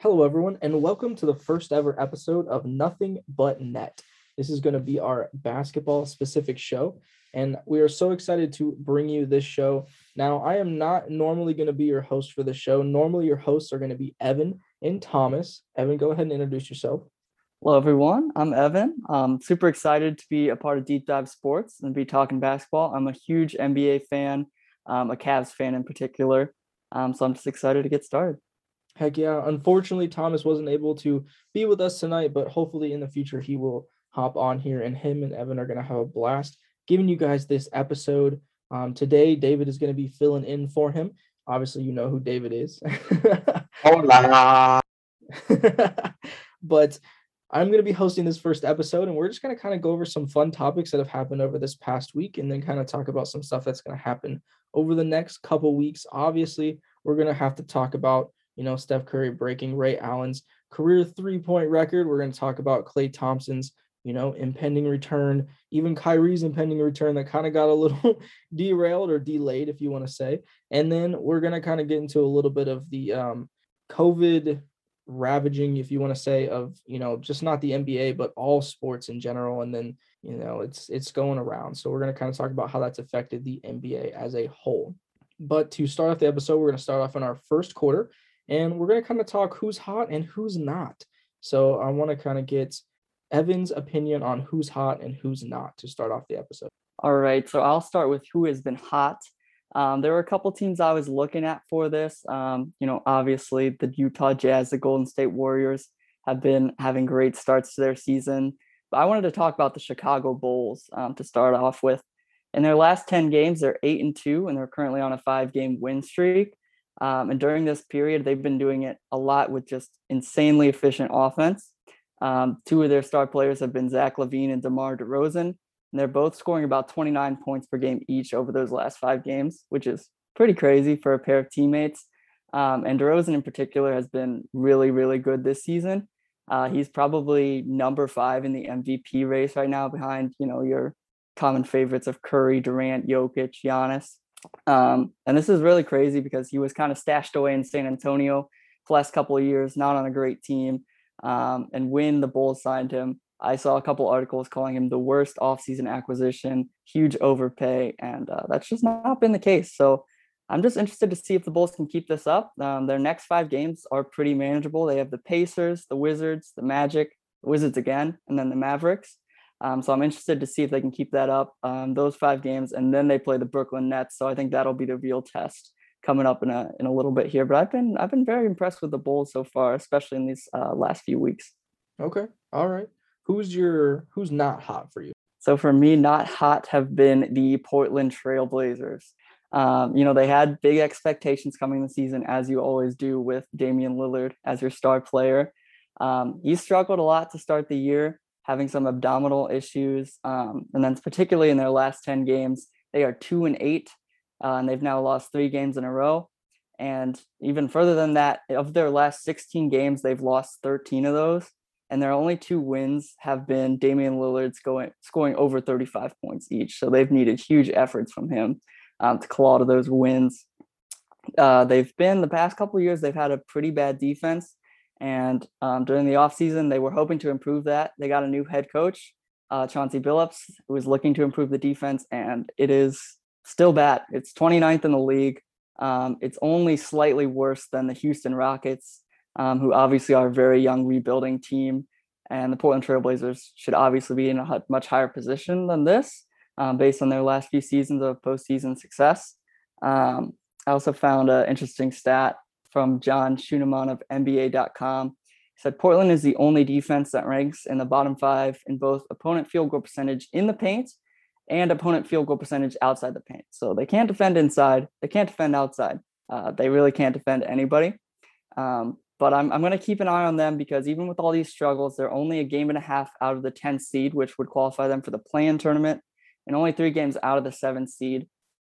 Hello, everyone, and welcome to the first ever episode of Nothing But Net. This is going to be our basketball specific show, and we are so excited to bring you this show. Now, I am not normally going to be your host for the show. Normally, your hosts are going to be Evan and Thomas. Evan, go ahead and introduce yourself. Hello, everyone. I'm Evan. I'm super excited to be a part of Deep Dive Sports and be talking basketball. I'm a huge NBA fan, um, a Cavs fan in particular. Um, so I'm just excited to get started. Heck yeah. Unfortunately, Thomas wasn't able to be with us tonight, but hopefully in the future he will hop on here and him and Evan are going to have a blast giving you guys this episode. Um, today, David is going to be filling in for him. Obviously, you know who David is. Hola. but I'm going to be hosting this first episode, and we're just going to kind of go over some fun topics that have happened over this past week and then kind of talk about some stuff that's going to happen over the next couple weeks. Obviously, we're going to have to talk about, you know, Steph Curry breaking Ray Allen's career three point record. We're going to talk about Klay Thompson's, you know, impending return, even Kyrie's impending return that kind of got a little derailed or delayed, if you want to say. And then we're going to kind of get into a little bit of the um, COVID ravaging, if you want to say, of you know just not the NBA but all sports in general. And then you know it's it's going around. So we're going to kind of talk about how that's affected the NBA as a whole. But to start off the episode, we're going to start off in our first quarter, and we're going to kind of talk who's hot and who's not. So I want to kind of get Evan's opinion on who's hot and who's not to start off the episode. All right, so I'll start with who has been hot. Um, there were a couple teams I was looking at for this. Um, you know, obviously the Utah Jazz, the Golden State Warriors have been having great starts to their season. But I wanted to talk about the Chicago Bulls um, to start off with. In their last 10 games, they're eight and two, and they're currently on a five game win streak. Um, and during this period, they've been doing it a lot with just insanely efficient offense. Um, two of their star players have been Zach LaVine and DeMar DeRozan. And they're both scoring about 29 points per game each over those last five games, which is pretty crazy for a pair of teammates. Um, and DeRozan in particular has been really, really good this season. Uh, he's probably number five in the MVP race right now, behind you know your common favorites of Curry, Durant, Jokic, Giannis. Um, and this is really crazy because he was kind of stashed away in San Antonio for the last couple of years, not on a great team. Um, and when the Bulls signed him, I saw a couple articles calling him the worst offseason acquisition, huge overpay, and uh, that's just not been the case. So I'm just interested to see if the Bulls can keep this up. Um, their next five games are pretty manageable. They have the Pacers, the Wizards, the Magic, the Wizards again, and then the Mavericks. Um, so I'm interested to see if they can keep that up, um, those five games, and then they play the Brooklyn Nets. So I think that'll be the real test coming up in a in a little bit here. But I've been I've been very impressed with the Bulls so far, especially in these uh, last few weeks. Okay, all right who's your who's not hot for you? So for me, not hot have been the Portland Trailblazers. Um, you know, they had big expectations coming the season, as you always do with Damian Lillard as your star player. Um, he struggled a lot to start the year, having some abdominal issues. Um, and then, particularly in their last 10 games, they are two and eight, uh, and they've now lost three games in a row. And even further than that, of their last 16 games, they've lost 13 of those and their only two wins have been Damian Lillard's going scoring over 35 points each. So they've needed huge efforts from him um, to claw to those wins. Uh, they've been the past couple years they've had a pretty bad defense, and um, during the offseason they were hoping to improve that. They got a new head coach, uh, Chauncey Billups, who is looking to improve the defense, and it is still bad. It's 29th in the league. Um, it's only slightly worse than the Houston Rockets um, who obviously are a very young rebuilding team. And the Portland Trailblazers should obviously be in a much higher position than this um, based on their last few seasons of postseason success. Um, I also found an interesting stat from John Schuhmann of NBA.com. He said Portland is the only defense that ranks in the bottom five in both opponent field goal percentage in the paint and opponent field goal percentage outside the paint. So they can't defend inside, they can't defend outside. Uh, they really can't defend anybody. Um, but I'm, I'm going to keep an eye on them because even with all these struggles, they're only a game and a half out of the 10th seed, which would qualify them for the play-in tournament, and only three games out of the seventh seed.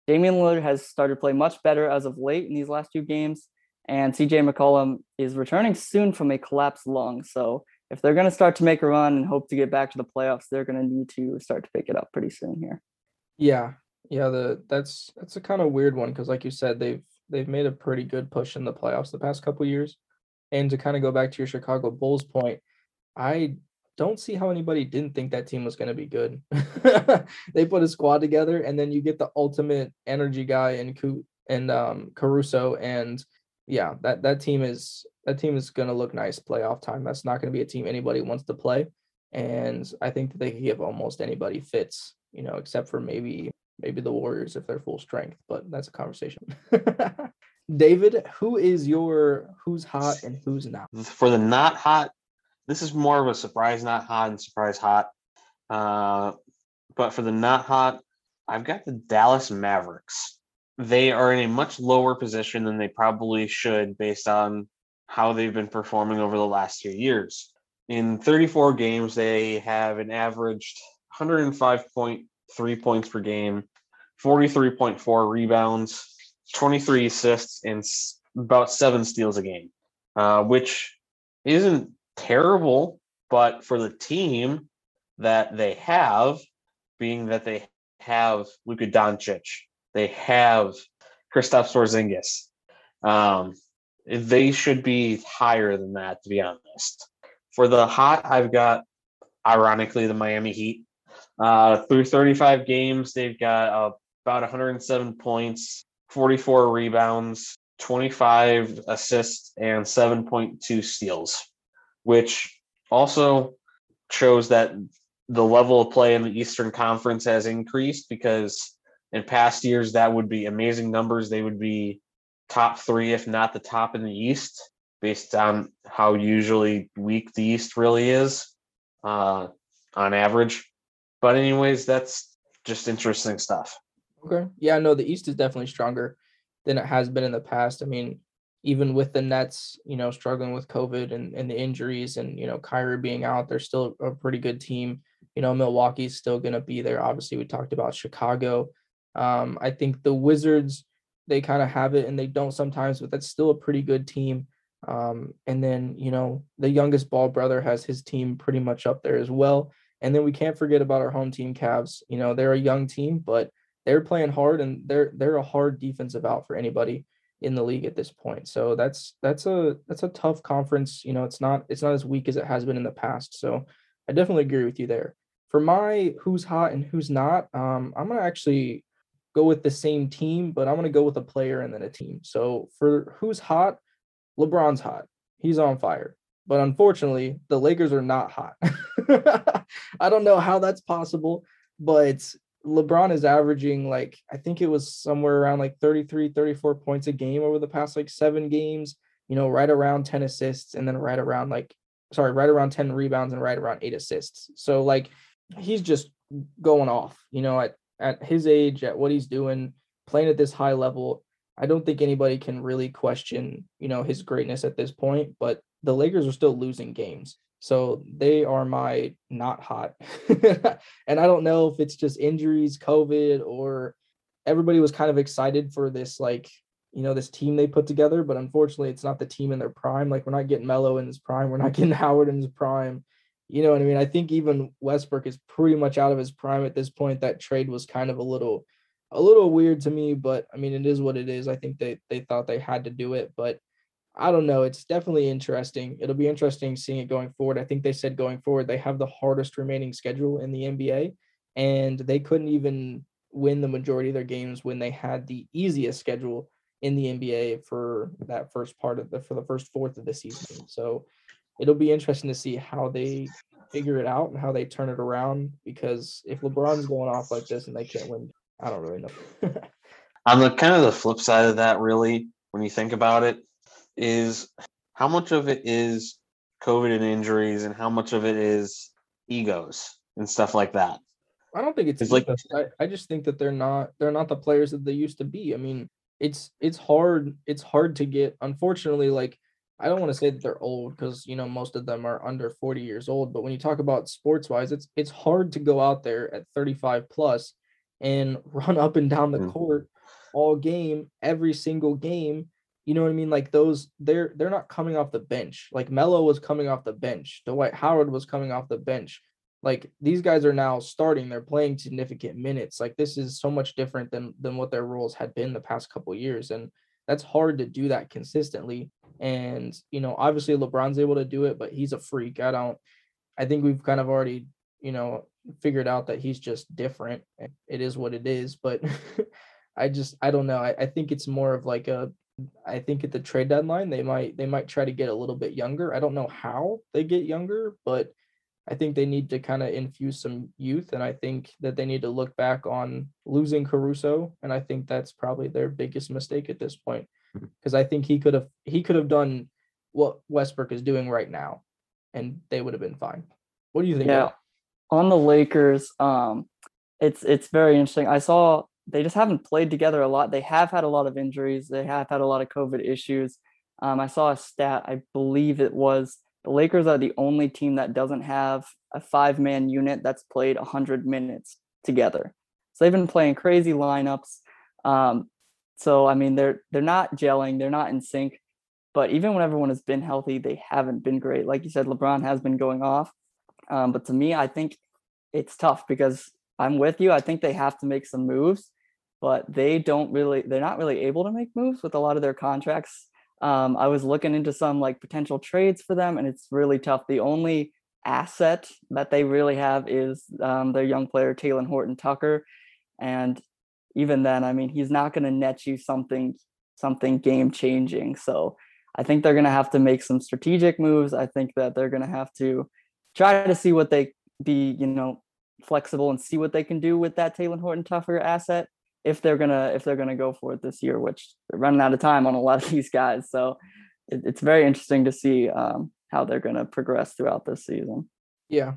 Damian Lillard has started to play much better as of late in these last two games, and CJ McCollum is returning soon from a collapsed lung. So if they're going to start to make a run and hope to get back to the playoffs, they're going to need to start to pick it up pretty soon here. Yeah, yeah, the that's that's a kind of weird one because, like you said, they've they've made a pretty good push in the playoffs the past couple years And to kind of go back to your Chicago Bulls point, I don't see how anybody didn't think that team was going to be good. they put a squad together, and then you get the ultimate energy guy and and um, Caruso, and yeah, that that team is that team is going to look nice playoff time. That's not going to be a team anybody wants to play, and I think that they can give almost anybody fits, you know, except for maybe maybe the Warriors if they're full strength, but that's a conversation. David, who is your who's hot and who's not? For the not hot, this is more of a surprise not hot and surprise hot. Uh, but for the not hot, I've got the Dallas Mavericks. They are in a much lower position than they probably should based on how they've been performing over the last few years. In 34 games, they have an averaged 105.3 points per game, 43.4 rebounds, 23 assists, and about seven steals a game, uh, which isn't terrible, but for the team that they have, being that they have Luka Doncic, they have Kristaps Porzingis, um, they should be higher than that, to be honest. For the hot, I've got, ironically, the Miami Heat. Uh, through 35 games, they've got uh, about 107 points, 44 rebounds, 25 assists, and 7.2 steals which also shows that the level of play in the Eastern Conference has increased because in past years that would be amazing numbers. They would be top three, if not the top in the East, based on how usually weak the East really is uh, on average. But anyways, that's just interesting stuff. Okay. Yeah, no, the East is definitely stronger than it has been in the past. I mean, even with the Nets, you know, struggling with COVID and, and the injuries and, you know, Kyrie being out, they're still a pretty good team. You know, Milwaukee's still going to be there. Obviously, we talked about Chicago. Um, I think the Wizards, they kind of have it and they don't sometimes, but that's still a pretty good team. Um, and then, you know, the youngest ball brother has his team pretty much up there as well. And then we can't forget about our home team, Cavs. You know, they're a young team, but they're playing hard and they're they're a hard defensive out for anybody in the league at this point. So that's that's a that's a tough conference. You know, it's not it's not as weak as it has been in the past. So I definitely agree with you there. For my who's hot and who's not, um, I'm gonna actually go with the same team, but I'm gonna go with a player and then a team. So for who's hot, LeBron's hot. He's on fire. But unfortunately, the Lakers are not hot. I don't know how that's possible, but LeBron is averaging like I think it was somewhere around like 33 34 points a game over the past like 7 games, you know, right around 10 assists and then right around like sorry, right around 10 rebounds and right around 8 assists. So like he's just going off, you know, at at his age, at what he's doing, playing at this high level. I don't think anybody can really question, you know, his greatness at this point, but the Lakers are still losing games. So they are my not hot. and I don't know if it's just injuries, COVID, or everybody was kind of excited for this, like, you know, this team they put together. But unfortunately, it's not the team in their prime. Like, we're not getting Melo in his prime. We're not getting Howard in his prime. You know what I mean? I think even Westbrook is pretty much out of his prime at this point. That trade was kind of a little a little weird to me, but I mean it is what it is. I think they they thought they had to do it, but I don't know. It's definitely interesting. It'll be interesting seeing it going forward. I think they said going forward they have the hardest remaining schedule in the NBA, and they couldn't even win the majority of their games when they had the easiest schedule in the NBA for that first part of the for the first fourth of the season. So it'll be interesting to see how they figure it out and how they turn it around. Because if LeBron's going off like this and they can't win, I don't really know. On the kind of the flip side of that, really, when you think about it, is how much of it is COVID and injuries, and how much of it is egos and stuff like that. I don't think it's, it's like I, I just think that they're not they're not the players that they used to be. I mean, it's it's hard it's hard to get. Unfortunately, like I don't want to say that they're old because you know most of them are under 40 years old. But when you talk about sports wise, it's it's hard to go out there at 35 plus and run up and down the mm. court all game, every single game, you know what I mean? Like those, they're they're not coming off the bench. Like Melo was coming off the bench. Dwight Howard was coming off the bench. Like these guys are now starting. They're playing significant minutes. Like this is so much different than than what their roles had been the past couple years. And that's hard to do that consistently. And you know, obviously LeBron's able to do it, but he's a freak. I don't. I think we've kind of already you know figured out that he's just different. It is what it is, but I just I don't know. I, I think it's more of like a I think at the trade deadline they might they might try to get a little bit younger. I don't know how they get younger, but I think they need to kind of infuse some youth and I think that they need to look back on losing Caruso and I think that's probably their biggest mistake at this point because mm-hmm. I think he could have he could have done what Westbrook is doing right now and they would have been fine. What do you think? Yeah. On the Lakers, um it's it's very interesting. I saw they just haven't played together a lot. They have had a lot of injuries. They have had a lot of COVID issues. Um, I saw a stat. I believe it was the Lakers are the only team that doesn't have a five man unit that's played 100 minutes together. So they've been playing crazy lineups. Um, so I mean, they're they're not gelling. They're not in sync. But even when everyone has been healthy, they haven't been great. Like you said, LeBron has been going off. Um, but to me, I think it's tough because I'm with you. I think they have to make some moves but they don't really they're not really able to make moves with a lot of their contracts um, i was looking into some like potential trades for them and it's really tough. The only asset that they really have is um, their young player Talen Horton Tucker and even then i mean he's not going to net you something something game changing so i think they're going to have to make some strategic moves. I think that they're going to have to try to see what they be you know flexible and see what they can do with that Talen Horton Tucker asset if they're gonna if they're gonna go for it this year, which they're running out of time on a lot of these guys. So it, it's very interesting to see um, how they're gonna progress throughout this season. Yeah,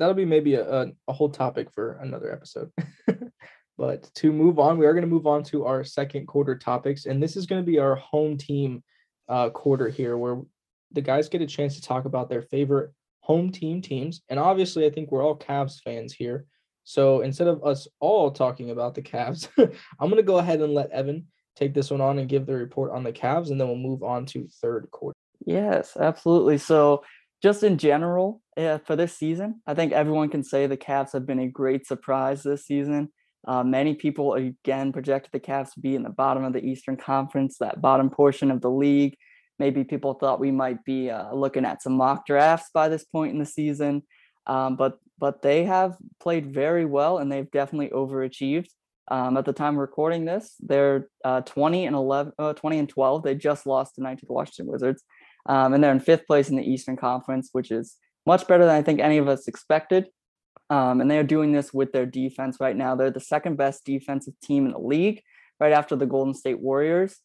that'll be maybe a, a, a whole topic for another episode. but to move on, we are going to move on to our second quarter topics, and this is going to be our home team uh, quarter here, where the guys get a chance to talk about their favorite home team teams. And obviously, I think we're all Cavs fans here. So instead of us all talking about the Cavs, I'm going to go ahead and let Evan take this one on and give the report on the Cavs, and then we'll move on to third quarter. Yes, absolutely. So just in general, yeah, for this season, I think everyone can say the Cavs have been a great surprise this season. Uh, many people again projected the Cavs to be in the bottom of the Eastern Conference, that bottom portion of the league. Maybe people thought we might be uh, looking at some mock drafts by this point in the season. Um, but but they have played very well and they've definitely overachieved. Um, at the time recording this, they're uh, 20 and 11, uh, 20 and 12. They just lost tonight to the Washington Wizards, um, and they're in fifth place in the Eastern Conference, which is much better than I think any of us expected. Um, and they are doing this with their defense right now. They're the second best defensive team in the league, right after the Golden State Warriors.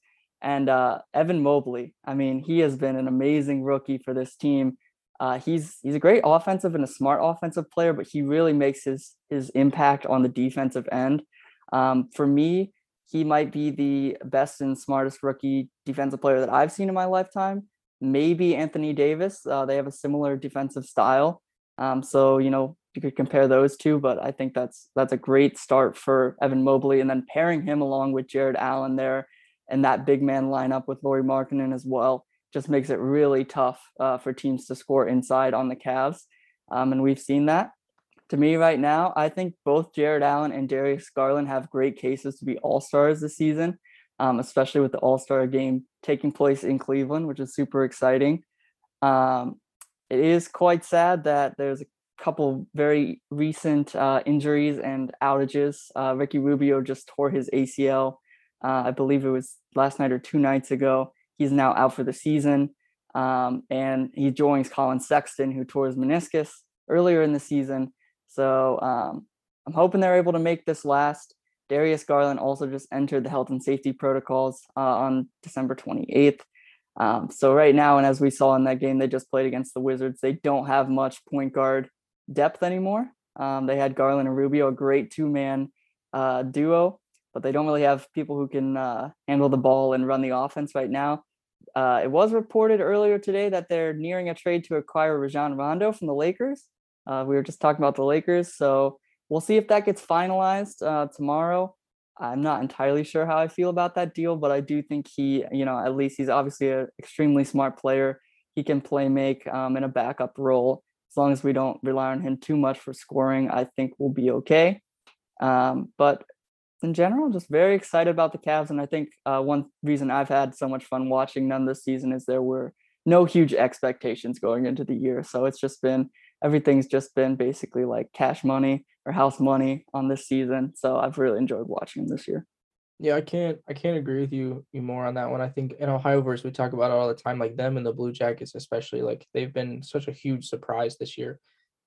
And uh, Evan Mobley, I mean, he has been an amazing rookie for this team. Uh, he's he's a great offensive and a smart offensive player, but he really makes his his impact on the defensive end. Um, for me, he might be the best and smartest rookie defensive player that I've seen in my lifetime. Maybe Anthony Davis. Uh, they have a similar defensive style, um, so you know you could compare those two. But I think that's that's a great start for Evan Mobley, and then pairing him along with Jarrett Allen there, and that big man lineup with Lauri Markkanen as well just makes it really tough uh, for teams to score inside on the Cavs. Um, and we've seen that. To me, right now, I think both Jarrett Allen and Darius Garland have great cases to be all stars this season, um, especially with the all star game taking place in Cleveland, which is super exciting. Um, it is quite sad that there's a couple very recent uh, injuries and outages. Uh, Ricky Rubio just tore his ACL. Uh, I believe it was last night or two nights ago. He's now out for the season. Um, and he joins Collin Sexton, who tore his meniscus earlier in the season. So um, I'm hoping they're able to make this last. Darius Garland also just entered the health and safety protocols uh, on December 28th. Um, so right now, and as we saw in that game they just played against the Wizards, they don't have much point guard depth anymore. Um, they had Garland and Rubio, a great two-man uh, duo, but they don't really have people who can uh, handle the ball and run the offense right now. Uh, it was reported earlier today that they're nearing a trade to acquire Rajon Rondo from the Lakers. Uh, we were just talking about the Lakers, so we'll see if that gets finalized uh, tomorrow. I'm not entirely sure how I feel about that deal, but I do think he, you know, at least he's obviously an extremely smart player. He can play make um, in a backup role. As long as we don't rely on him too much for scoring, I think we'll be okay. Um, but in general, just very excited about the Cavs. And I think uh, one reason I've had so much fun watching them this season is there were no huge expectations going into the year. So it's just been everything's just been basically like cash money or house money on this season. So I've really enjoyed watching them this year. Yeah, I can't I can't agree with you, you more on that one. I think in Ohio verse we talk about it all the time, like them and the Blue Jackets, especially like they've been such a huge surprise this year.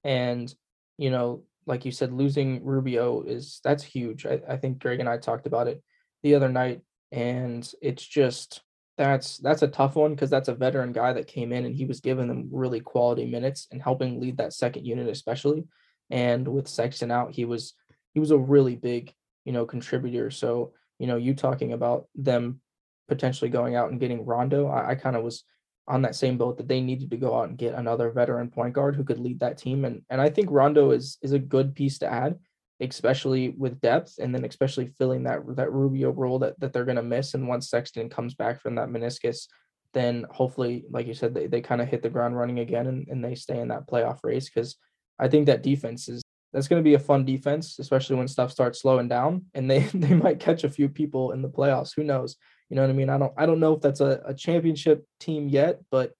And you know, like you said, losing Rubio is that's huge. I, I think Greg and I talked about it the other night, and it's just that's that's a tough one because that's a veteran guy that came in and he was giving them really quality minutes and helping lead that second unit especially. And with Sexton out, he was he was a really big you know contributor. So you know you talking about them potentially going out and getting Rondo, I, I kind of was on that same boat that they needed to go out and get another veteran point guard who could lead that team. And and I think Rondo is is a good piece to add, especially with depth and then especially filling that that Rubio role that, that they're gonna miss. And once Sexton comes back from that meniscus, then hopefully, like you said, they, they kind of hit the ground running again and, and they stay in that playoff race. Cause I think that defense is that's going to be a fun defense, especially when stuff starts slowing down and they they might catch a few people in the playoffs. Who knows? You know what I mean? I don't I don't know if that's a, a championship team yet, but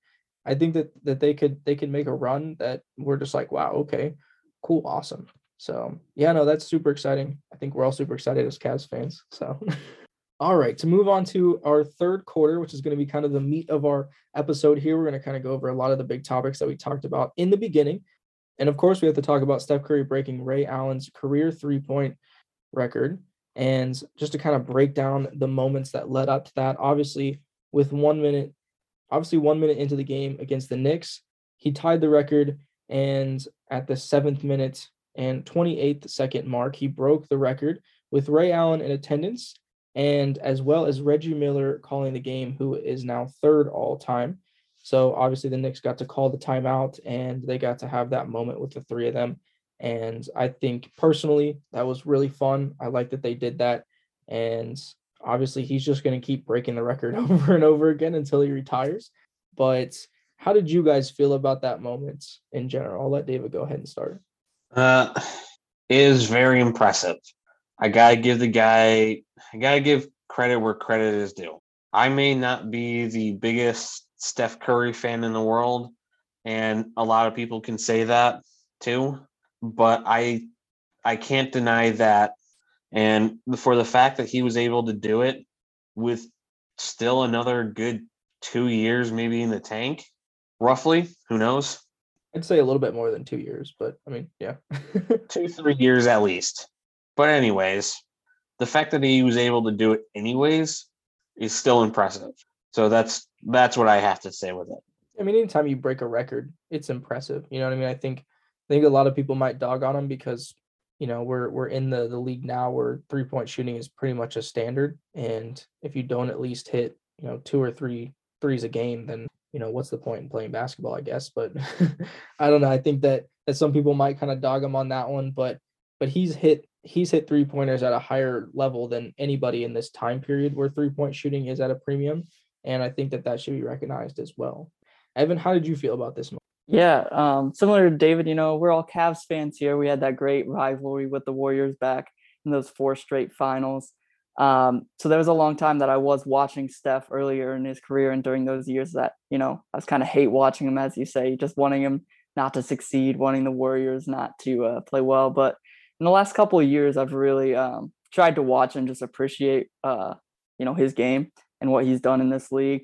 I think that that they could they could make a run that we're just like, wow, okay, cool, awesome. So yeah, no, that's super exciting. I think we're all super excited as Cavs fans. So all right, to move on to our third quarter, which is going to be kind of the meat of our episode here. We're going to kind of go over a lot of the big topics that we talked about in the beginning. And of course, we have to talk about Steph Curry breaking Ray Allen's career three point record. And just to kind of break down the moments that led up to that, obviously, with one minute, obviously, one minute into the game against the Knicks, he tied the record. And at the seventh minute and 28th second mark, he broke the record with Ray Allen in attendance and as well as Reggie Miller calling the game, who is now third all time. So obviously, the Knicks got to call the timeout and they got to have that moment with the three of them. And I think personally, that was really fun. I like that they did that. And obviously, he's just going to keep breaking the record over and over again until he retires. But how did you guys feel about that moment in general? I'll let David go ahead and start. Uh, is very impressive. I gotta give the guy, I gotta give credit where credit is due. I may not be the biggest Steph Curry fan in the world, and a lot of people can say that too but I I can't deny that. And for the fact that he was able to do it with still another good two years, maybe in the tank, roughly, who knows? I'd say a little bit more than two years, but I mean, yeah, two three years at least. But anyways, the fact that he was able to do it anyways is still impressive. So that's that's what I have to say with it. I mean, anytime you break a record, it's impressive. You know what I mean? I think I think a lot of people might dog on him because you know we're we're in the the league now where three point shooting is pretty much a standard, and if you don't at least hit you know two or three threes a game, then you know what's the point in playing basketball? I guess, but I don't know. I think that that some people might kind of dog him on that one, but but he's hit he's hit three pointers at a higher level than anybody in this time period where three point shooting is at a premium, and I think that that should be recognized as well. Evan, how did you feel about this? Yeah, um, similar to David, you know, we're all Cavs fans here. We had that great rivalry with the Warriors back in those four straight finals. Um, so there was a long time that I was watching Steph earlier in his career and during those years that, you know, I was kind of hate watching him, as you say, just wanting him not to succeed, wanting the Warriors not to uh, play well. But in the last couple of years, I've really um, tried to watch and just appreciate, uh, you know, his game and what he's done in this league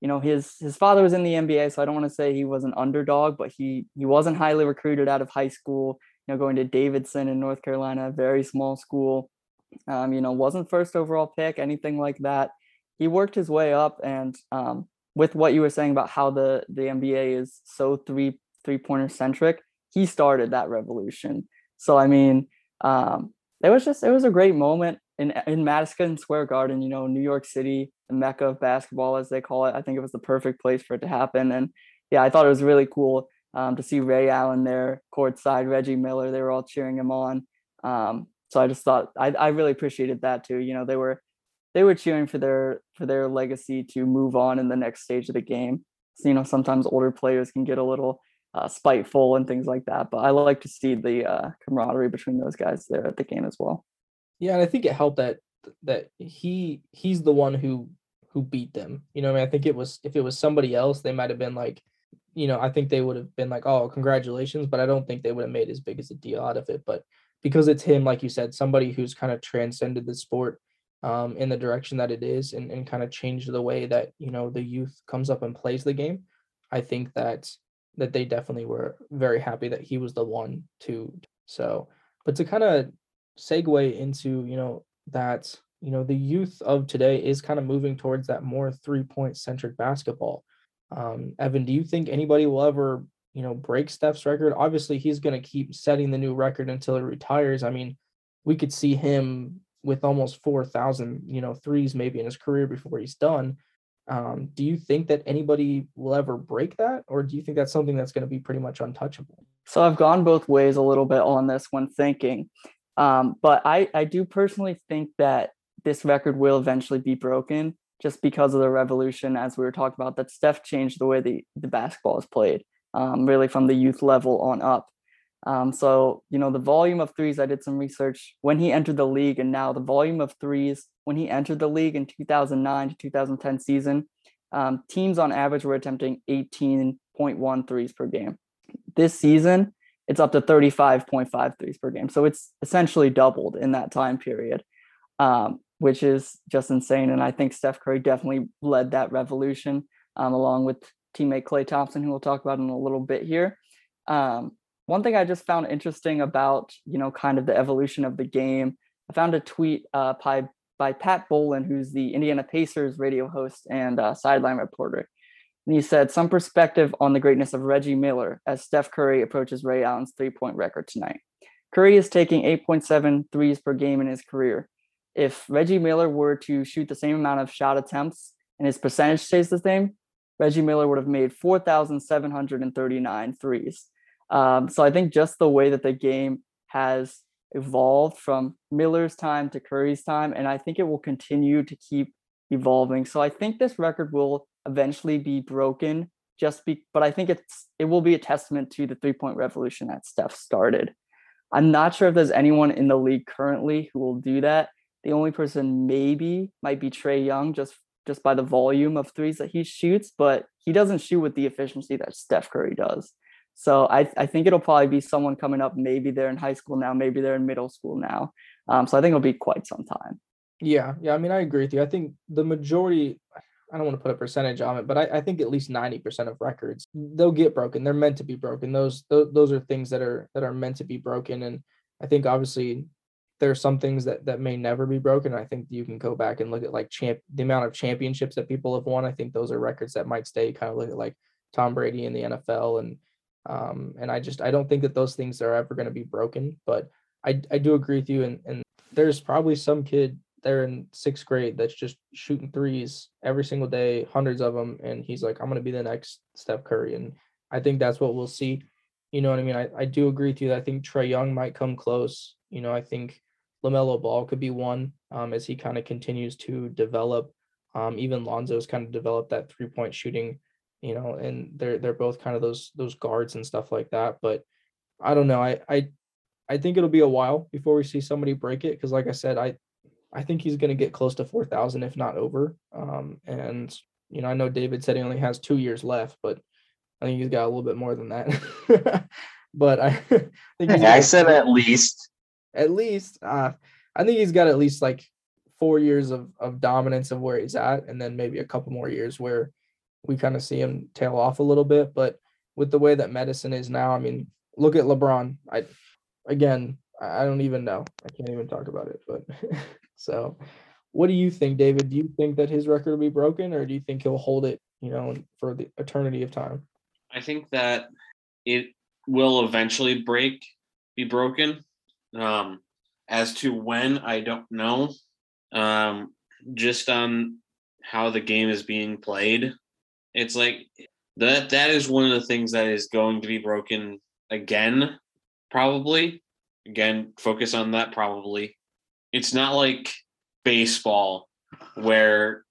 you know his his father was in the NBA, so I don't want to say he was an underdog, but he he wasn't highly recruited out of high school. You know, going to Davidson in North Carolina, very small school. Um, you know, wasn't first overall pick, anything like that. He worked his way up, and um, with what you were saying about how the the NBA is so three three pointer centric, he started that revolution. So I mean, um, it was just it was a great moment in in Madison Square Garden. You know, New York City the mecca of basketball, as they call it. I think it was the perfect place for it to happen. And yeah, I thought it was really cool um, to see Ray Allen there courtside, Reggie Miller. They were all cheering him on. Um, so I just thought I, I really appreciated that too. You know, they were they were cheering for their for their legacy to move on in the next stage of the game. So, you know, sometimes older players can get a little uh, spiteful and things like that. But I like to see the uh, camaraderie between those guys there at the game as well. Yeah, and I think it helped that that he he's the one who who beat them. You know, I mean, I think it was if it was somebody else, they might have been like, you know, I think they would have been like, oh, congratulations, but I don't think they would have made as big as a deal out of it. But because it's him, like you said, somebody who's kind of transcended the sport um, in the direction that it is and, and kind of changed the way that, you know, the youth comes up and plays the game. I think that that they definitely were very happy that he was the one to so but to kind of segue into, you know, that, you know, the youth of today is kind of moving towards that more three-point centric basketball. Um, Evan, do you think anybody will ever, you know, break Steph's record? Obviously, he's going to keep setting the new record until he retires. I mean, we could see him with almost 4,000, you know, threes maybe in his career before he's done. Um, do you think that anybody will ever break that, or do you think that's something that's going to be pretty much untouchable? So I've gone both ways a little bit on this when thinking, um, but I I do personally think that this record will eventually be broken just because of the revolution, as we were talking about, that Steph changed the way the the basketball is played, um, really from the youth level on up. Um, so, you know, the volume of threes, I did some research when he entered the league, and now the volume of threes when he entered the league in 2009 to 2010 season, um, teams on average were attempting 18.1 threes per game. This season, it's up to 35.5 threes per game. So it's essentially doubled in that time period, um, which is just insane. And I think Steph Curry definitely led that revolution um, along with teammate Klay Thompson, who we'll talk about in a little bit here. Um, one thing I just found interesting about, you know, kind of the evolution of the game, I found a tweet uh, by, by Pat Boylan, who's the Indiana Pacers radio host and uh, sideline reporter. And he said, some perspective on the greatness of Reggie Miller as Steph Curry approaches Ray Allen's three point record tonight. Curry is taking 8.7 threes per game in his career. If Reggie Miller were to shoot the same amount of shot attempts and his percentage stays the same, Reggie Miller would have made 4,739 threes. Um, so I think just the way that the game has evolved from Miller's time to Curry's time, and I think it will continue to keep evolving. So I think this record will eventually be broken. Just be, but I think it's it will be a testament to the three point revolution that Steph started. I'm not sure if there's anyone in the league currently who will do that. The only person maybe might be Trae Young, just just by the volume of threes that he shoots, but he doesn't shoot with the efficiency that Steph Curry does. So I, I think it'll probably be someone coming up. Maybe they're in high school now. Maybe they're in middle school now. Um, so I think it'll be quite some time. Yeah, yeah. I mean, I agree with you. I think the majority. I don't want to put a percentage on it, but I, I think at least ninety percent of records they'll get broken. They're meant to be broken. Those, those those are things that are that are meant to be broken. And I think obviously there are some things that that may never be broken. I think you can go back and look at like champ the amount of championships that people have won. I think those are records that might stay. Kind of look at like Tom Brady in the NFL and um, and I just I don't think that those things are ever going to be broken. But I I do agree with you. And and there's probably some kid there in sixth grade that's just shooting threes every single day, hundreds of them, and he's like, I'm going to be the next Steph Curry. And I think that's what we'll see. You know what I mean? I, I do agree with you. that I think Trae Young might come close. You know, I think LaMelo Ball could be one um, as he kind of continues to develop. Um, even Lonzo's kind of developed that three point shooting you know, and they're they're both kind of those those guards and stuff like that. But I don't know. I I I think it'll be a while before we see somebody break it because, like I said, I I think he's going to get close to four thousand, if not over. Um, and you know, I know David said he only has two years left, but I think he's got a little bit more than that. but I think I said at least. At least, uh, I think he's got at least like four years of of dominance of where he's at, and then maybe a couple more years where we kind of see him tail off a little bit. But with the way that medicine is now, I mean, look at LeBron. I again, I don't even know. I can't even talk about it. But so, what do you think, David? Do you think that his record will be broken, or do you think he'll hold it, you know, for the eternity of time? I think that it will eventually break, be broken. Um, as to when, I don't know. Um, just on how the game is being played, it's like that that is one of the things that is going to be broken again, probably. Again, focus on that probably. It's not like baseball where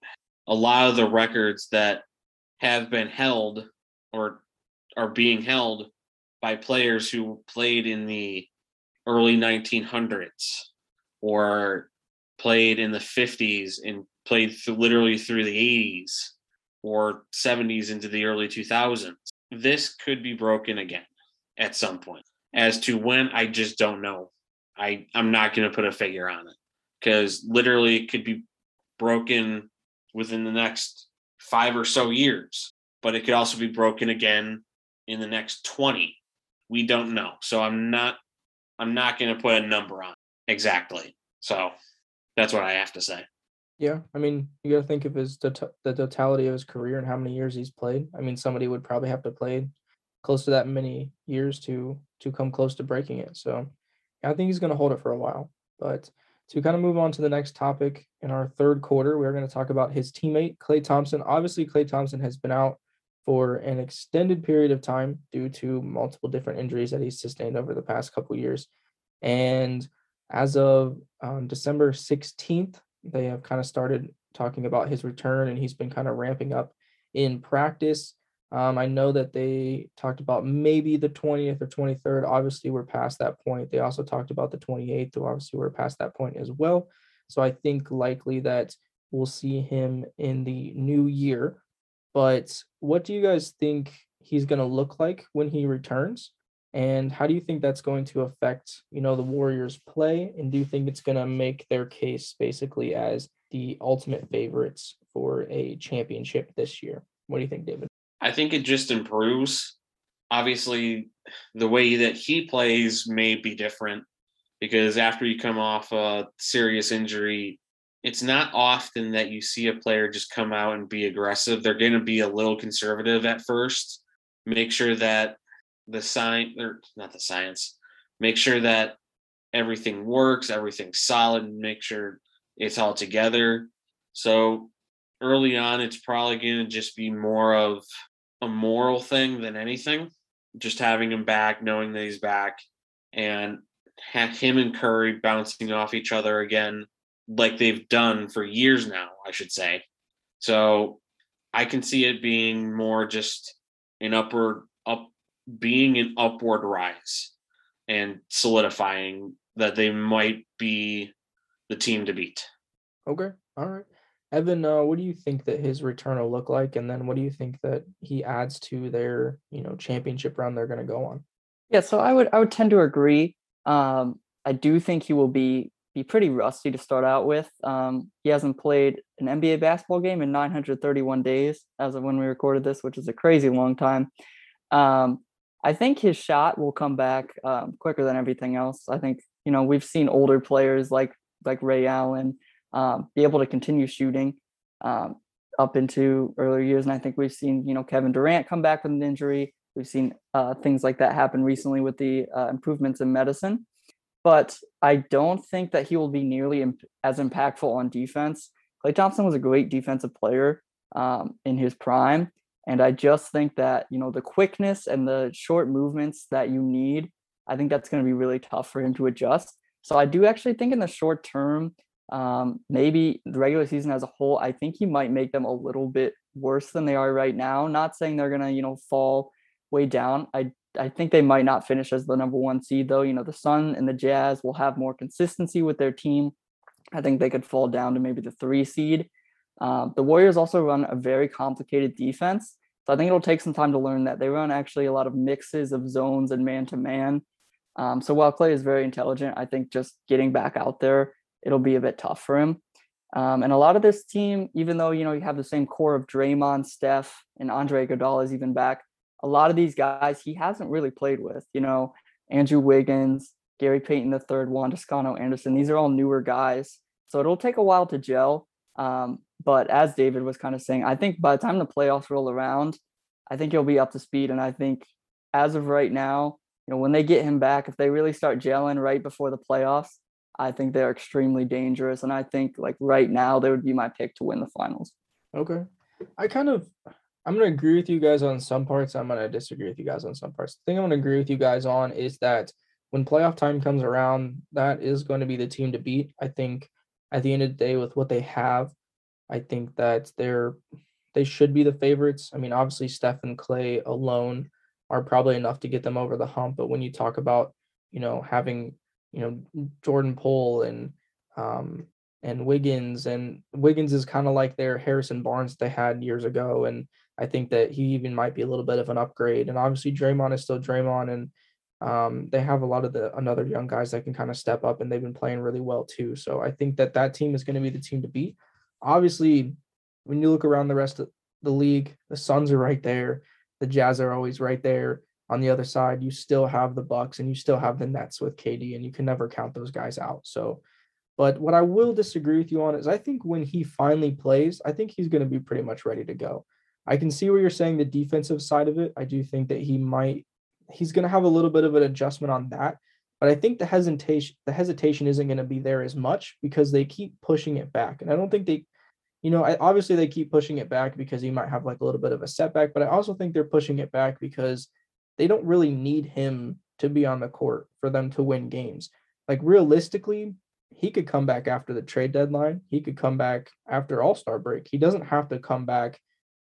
a lot of the records that have been held or are being held by players who played in the early 1900s or played in the 50s and played th- literally through the 80s or 70s into the early 2000s. This could be broken again at some point. As to when, I just don't know. I I'm not going to put a figure on it because literally it could be broken within the next five or so years, but it could also be broken again in the next 20. We don't know. So I'm not I'm not going to put a number on exactly. So that's what I have to say. Yeah, I mean, you got to think of his the totality of his career and how many years he's played. I mean, somebody would probably have to play close to that many years to to come close to breaking it. So, I think he's going to hold it for a while. But to kind of move on to the next topic in our third quarter, we're going to talk about his teammate Klay Thompson. Obviously, Klay Thompson has been out for an extended period of time due to multiple different injuries that he's sustained over the past couple years. And as of um, December 16th, they have kind of started talking about his return and he's been kind of ramping up in practice. Um, I know that they talked about maybe the 20th or 23rd. Obviously, we're past that point. They also talked about the 28th. Obviously, we're past that point as well. So I think likely that we'll see him in the new year. But what do you guys think he's going to look like when he returns? And how do you think that's going to affect, you know, the Warriors play? And do you think it's going to make their case basically as the ultimate favorites for a championship this year? What do you think, David? I think it just improves. Obviously, the way that he plays may be different because after you come off a serious injury, it's not often that you see a player just come out and be aggressive. They're going to be a little conservative at first, make sure that the science or not the science make sure that everything works everything's solid and make sure it's all together so early on it's probably going to just be more of a moral thing than anything just having him back knowing that he's back and him and curry bouncing off each other again like they've done for years now i should say so i can see it being more just an upward up being an upward rise and solidifying that they might be the team to beat. Okay. All right. Evan, uh, what do you think that his return will look like? And then what do you think that he adds to their, you know, championship run they're going to go on? Yeah, so I would I would tend to agree. Um, I do think he will be be pretty rusty to start out with. Um, he hasn't played an NBA basketball game in 931 days as of when we recorded this, which is a crazy long time. Um, I think his shot will come back um, quicker than everything else. I think you know we've seen older players like like Ray Allen um, be able to continue shooting um, up into earlier years, and I think we've seen you know Kevin Durant come back with an injury. We've seen uh, things like that happen recently with the uh, improvements in medicine, but I don't think that he will be nearly imp- as impactful on defense. Klay Thompson was a great defensive player um, in his prime, and I just think that, you know, the quickness and the short movements that you need, I think that's going to be really tough for him to adjust. So I do actually think in the short term, um, maybe the regular season as a whole, I think he might make them a little bit worse than they are right now. Not saying they're to, you know, fall way down. I I think they might not finish as the number one seed though. You know, the Sun and the Jazz will have more consistency with their team. I think they could fall down to maybe the three seed. Um, the Warriors also run a very complicated defense. So I think it'll take some time to learn that. They run actually a lot of mixes of zones and man to man. So while Klay is very intelligent, I think just getting back out there, it'll be a bit tough for him. Um, and a lot of this team, even though you know you have the same core of Draymond, Steph, and Andre Iguodala is even back, a lot of these guys he hasn't really played with. You know, Andrew Wiggins, Gary Payton III, Juan Toscano Anderson. These are all newer guys, so it'll take a while to gel. Um, but as David was kind of saying, I think by the time the playoffs roll around, I think he'll be up to speed. And I think as of right now, you know, when they get him back, if they really start gelling right before the playoffs, I think they're extremely dangerous. And I think like right now, they would be my pick to win the finals. Okay. I kind of I'm gonna agree with you guys on some parts. I'm gonna disagree with you guys on some parts. The thing I'm gonna agree with you guys on is that when playoff time comes around, that is going to be the team to beat. I think at the end of the day, with what they have, I think that they're they should be the favorites. I mean, obviously Steph and Klay alone are probably enough to get them over the hump. But when you talk about, you know, having, you know, Jordan Poole and um, and Wiggins. And Wiggins is kind of like their Harrison Barnes they had years ago. And I think that he even might be a little bit of an upgrade. And obviously Draymond is still Draymond and um, they have a lot of the another young guys that can kind of step up and they've been playing really well too. So I think that that team is going to be the team to beat. Obviously, when you look around the rest of the league, the Suns are right there. The Jazz are always right there. On the other side, you still have the Bucks and you still have the Nets with KD, and you can never count those guys out. So, but what I will disagree with you on is I think when he finally plays, I think he's going to be pretty much ready to go. I can see where you're saying the defensive side of it. I do think that he might he's going to have a little bit of an adjustment on that. But I think the hesitation the hesitation isn't going to be there as much because they keep pushing it back, and I don't think they, you know, I, obviously they keep pushing it back because he might have like a little bit of a setback. But I also think they're pushing it back because they don't really need him to be on the court for them to win games. Like realistically, he could come back after the trade deadline. He could come back after All Star break. He doesn't have to come back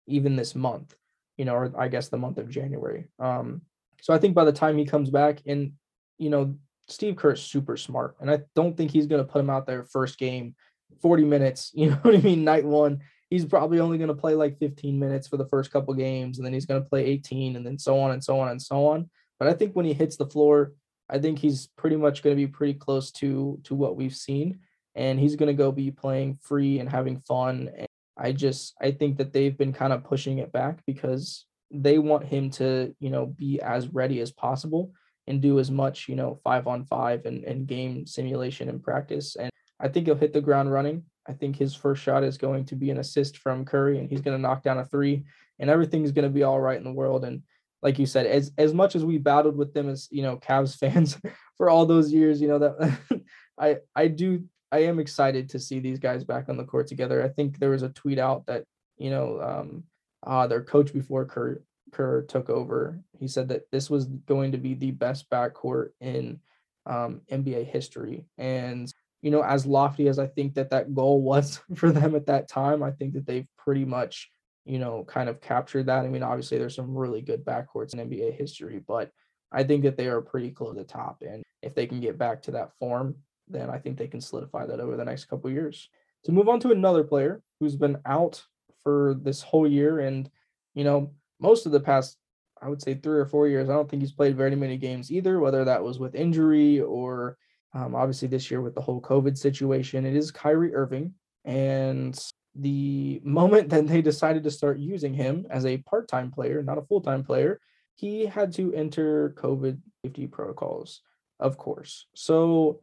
even this month, you know, or I guess the month of January. Um, so I think by the time he comes back, and you know, Steve Kerr's super smart, and I don't think he's going to put him out there first game, 40 minutes. You know what I mean? Night one, he's probably only going to play like 15 minutes for the first couple games, and then he's going to play 18, and then so on and so on and so on. But I think when he hits the floor, I think he's pretty much going to be pretty close to to what we've seen, and he's going to go be playing free and having fun. And I just I think that they've been kind of pushing it back because they want him to, you know, be as ready as possible and do as much, you know, five on five and, and game simulation and practice. And I think he'll hit the ground running. I think his first shot is going to be an assist from Curry and he's going to knock down a three and everything's going to be all right in the world. And like you said, as as much as we battled with them as you know Cavs fans for all those years, you know that I I do I am excited to see these guys back on the court together. I think there was a tweet out that you know um, uh, their coach before Kerr, Kerr took over. He said that this was going to be the best backcourt in um, NBA history. And, you know, as lofty as I think that that goal was for them at that time, I think that they've pretty much, you know, kind of captured that. I mean, obviously, there's some really good backcourts in NBA history, but I think that they are pretty close to the top. And if they can get back to that form, then I think they can solidify that over the next couple years. To move on to another player who's been out for this whole year. And, you know, most of the past, I would say three or four years, I don't think he's played very many games either, whether that was with injury or um, obviously this year with the whole COVID situation. It is Kyrie Irving. And the moment that they decided to start using him as a part time player, not a full time player, he had to enter COVID safety protocols, of course. So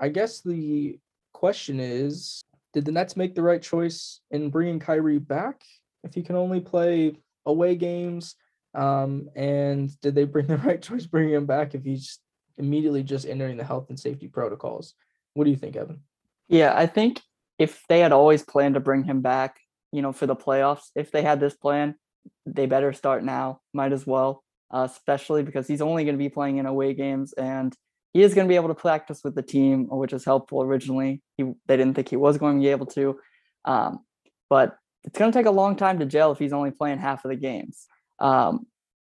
I guess the question is did the Nets make the right choice in bringing Kyrie back if he can only play away games? Um, and did they bring the right choice bringing him back if he's immediately just entering the health and safety protocols? What do you think, Evan? Yeah, I think if they had always planned to bring him back, you know, for the playoffs, if they had this plan, they better start now. Might as well, uh, especially because he's only going to be playing in away games, and he is going to be able to practice with the team, which is helpful. Originally, he they didn't think he was going to be able to, um, but it's going to take a long time to gel if he's only playing half of the games. Um,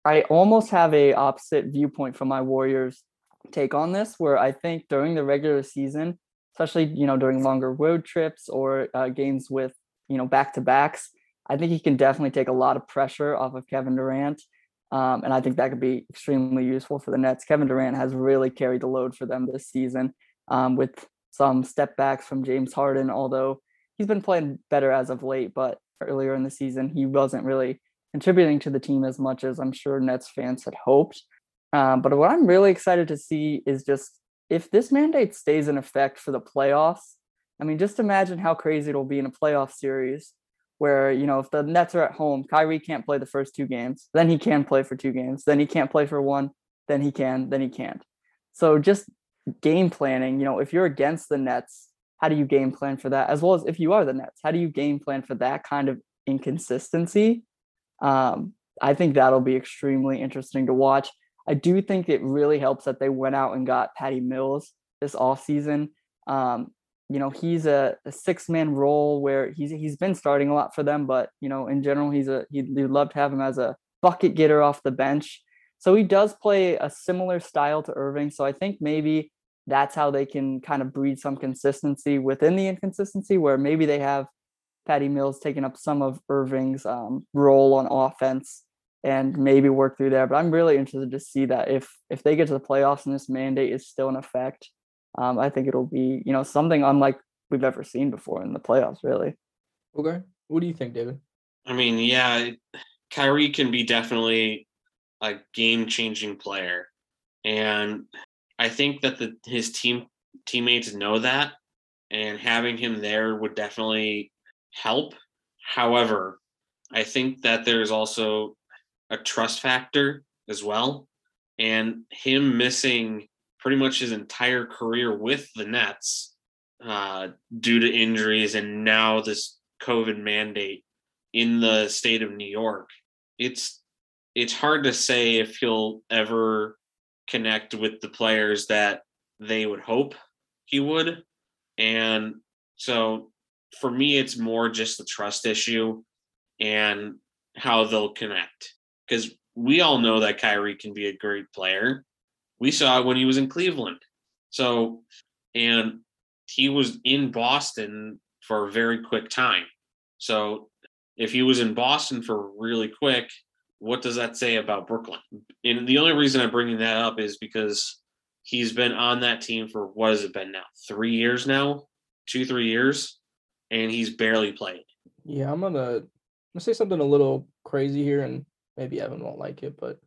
I almost have a opposite viewpoint from my Warriors take on this, where I think during the regular season, especially you know during longer road trips or uh, games with you know back to backs, I think he can definitely take a lot of pressure off of Kevin Durant um, and I think that could be extremely useful for the Nets. Kevin Durant has really carried the load for them this season um, with some step backs from James Harden, although he's been playing better as of late. But earlier in the season, he wasn't really contributing to the team as much as I'm sure Nets fans had hoped. Um, but what I'm really excited to see is just if this mandate stays in effect for the playoffs. I mean, just imagine how crazy it'll be in a playoff series where you know if the Nets are at home, Kyrie can't play the first two games, then he can play for two games, then he can't play for one, then he can, then he can't. So just game planning, you know, if you're against the Nets, how do you game plan for that? As well as if you are the Nets, how do you game plan for that kind of inconsistency? Um, I think that'll be extremely interesting to watch. I do think it really helps that they went out and got Patty Mills this offseason. Um, you know he's a, a six man role where he's he's been starting a lot for them, but you know in general he's a he'd, he'd love to have him as a bucket getter off the bench. So he does play a similar style to Irving. So I think maybe that's how they can kind of breed some consistency within the inconsistency, where maybe they have Patty Mills taking up some of Irving's um, role on offense and maybe work through there. But I'm really interested to see that if if they get to the playoffs and this mandate is still in effect, um, I think it'll be you know something unlike we've ever seen before in the playoffs. Really. Okay. What do you think, David? I mean, yeah, Kyrie can be definitely a game changing player. And I think that the his team teammates know that and having him there would definitely help. However, I think that there's also a trust factor as well. And him missing pretty much his entire career with the Nets uh, due to injuries and now this COVID mandate in the state of New York, it's it's hard to say if he'll ever connect with the players that they would hope he would. And so for me, it's more just the trust issue and how they'll connect. Because we all know that Kyrie can be a great player. We saw it when he was in Cleveland. So, and he was in Boston for a very quick time. So, if he was in Boston for really quick, what does that say about Brooklyn? And the only reason I'm bringing that up is because he's been on that team for what has it been now? Three years now, two three years, and he's barely played. Yeah, I'm gonna I'm gonna say something a little crazy here, and maybe Evan won't like it, but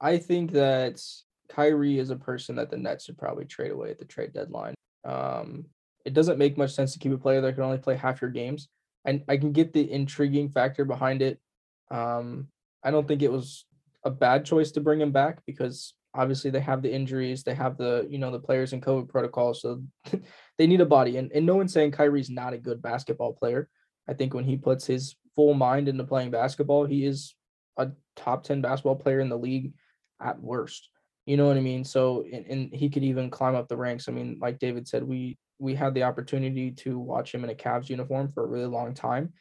I think that Kyrie is a person that the Nets should probably trade away at the trade deadline. Um, it doesn't make much sense to keep a player that can only play half your games. And I can get the intriguing factor behind it. Um, I don't think it was a bad choice to bring him back because obviously they have the injuries, they have the you know the players in COVID protocol, so they need a body. And and no one's saying Kyrie's not a good basketball player. I think when he puts his full mind into playing basketball, he is a top ten basketball player in the league at worst. You know what I mean? So and, and he could even climb up the ranks. I mean, like David said, we we had the opportunity to watch him in a Cavs uniform for a really long time.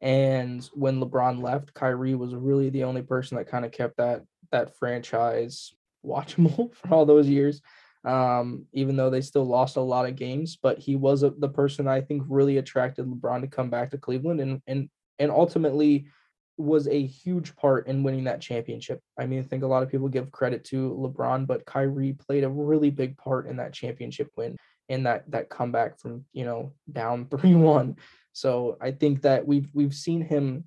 And when LeBron left, Kyrie was really the only person that kind of kept that that franchise watchable for all those years. Um, even though they still lost a lot of games, but he was a, the person I think really attracted LeBron to come back to Cleveland and and and ultimately was a huge part in winning that championship. I mean, I think a lot of people give credit to LeBron, but Kyrie played a really big part in that championship win in that that comeback from you know down three one. So I think that we've we've seen him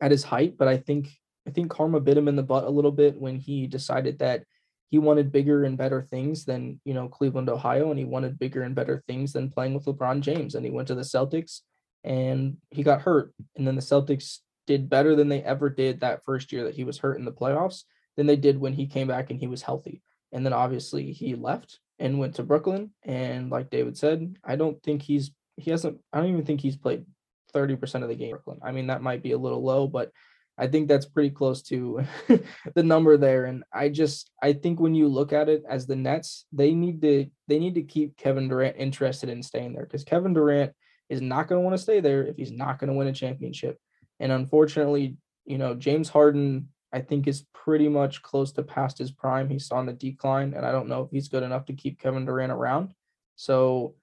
at his height, but I think I think karma bit him in the butt a little bit when he decided that he wanted bigger and better things than you know Cleveland, Ohio, and he wanted bigger and better things than playing with LeBron James. And he went to the Celtics, and he got hurt. And then the Celtics did better than they ever did that first year that he was hurt in the playoffs than they did when he came back and he was healthy. And then obviously he left and went to Brooklyn. And like David said, I don't think he's he hasn't. I don't even think he's played thirty percent of the game. Brooklyn. I mean, that might be a little low, but I think that's pretty close to the number there. And I just I think when you look at it as the Nets, they need to they need to keep Kevin Durant interested in staying there because Kevin Durant is not going to want to stay there if he's not going to win a championship. And unfortunately, you know, James Harden I think is pretty much close to past his prime. He's on the decline, and I don't know if he's good enough to keep Kevin Durant around. So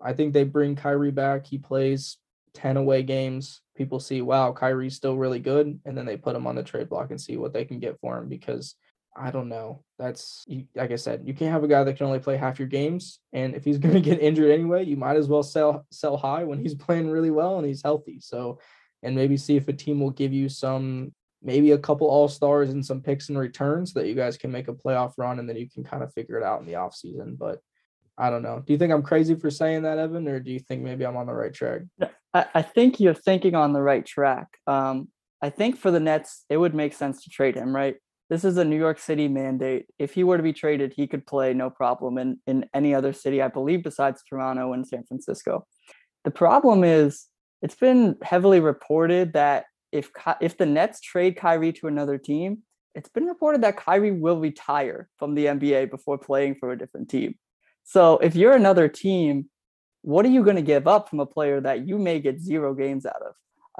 I think they bring Kyrie back. He plays 10 away games. People see, wow, Kyrie's still really good. And then they put him on the trade block and see what they can get for him because I don't know. That's like I said, you can't have a guy that can only play half your games. And if he's going to get injured anyway, you might as well sell sell high when he's playing really well and he's healthy. So, and maybe see if a team will give you some maybe a couple all stars and some picks and returns so that you guys can make a playoff run and then you can kind of figure it out in the offseason. But I don't know. Do you think I'm crazy for saying that, Evan, or do you think maybe I'm on the right track? I, think you're thinking on the right track. Um, I think for the Nets, it would make sense to trade him, right? This is a New York City mandate. If he were to be traded, he could play no problem in, in any other city, I believe, besides Toronto and San Francisco. The problem is, it's been heavily reported that if if the Nets trade Kyrie to another team, it's been reported that Kyrie will retire from the NBA before playing for a different team. So if you're another team, what are you going to give up from a player that you may get zero games out of?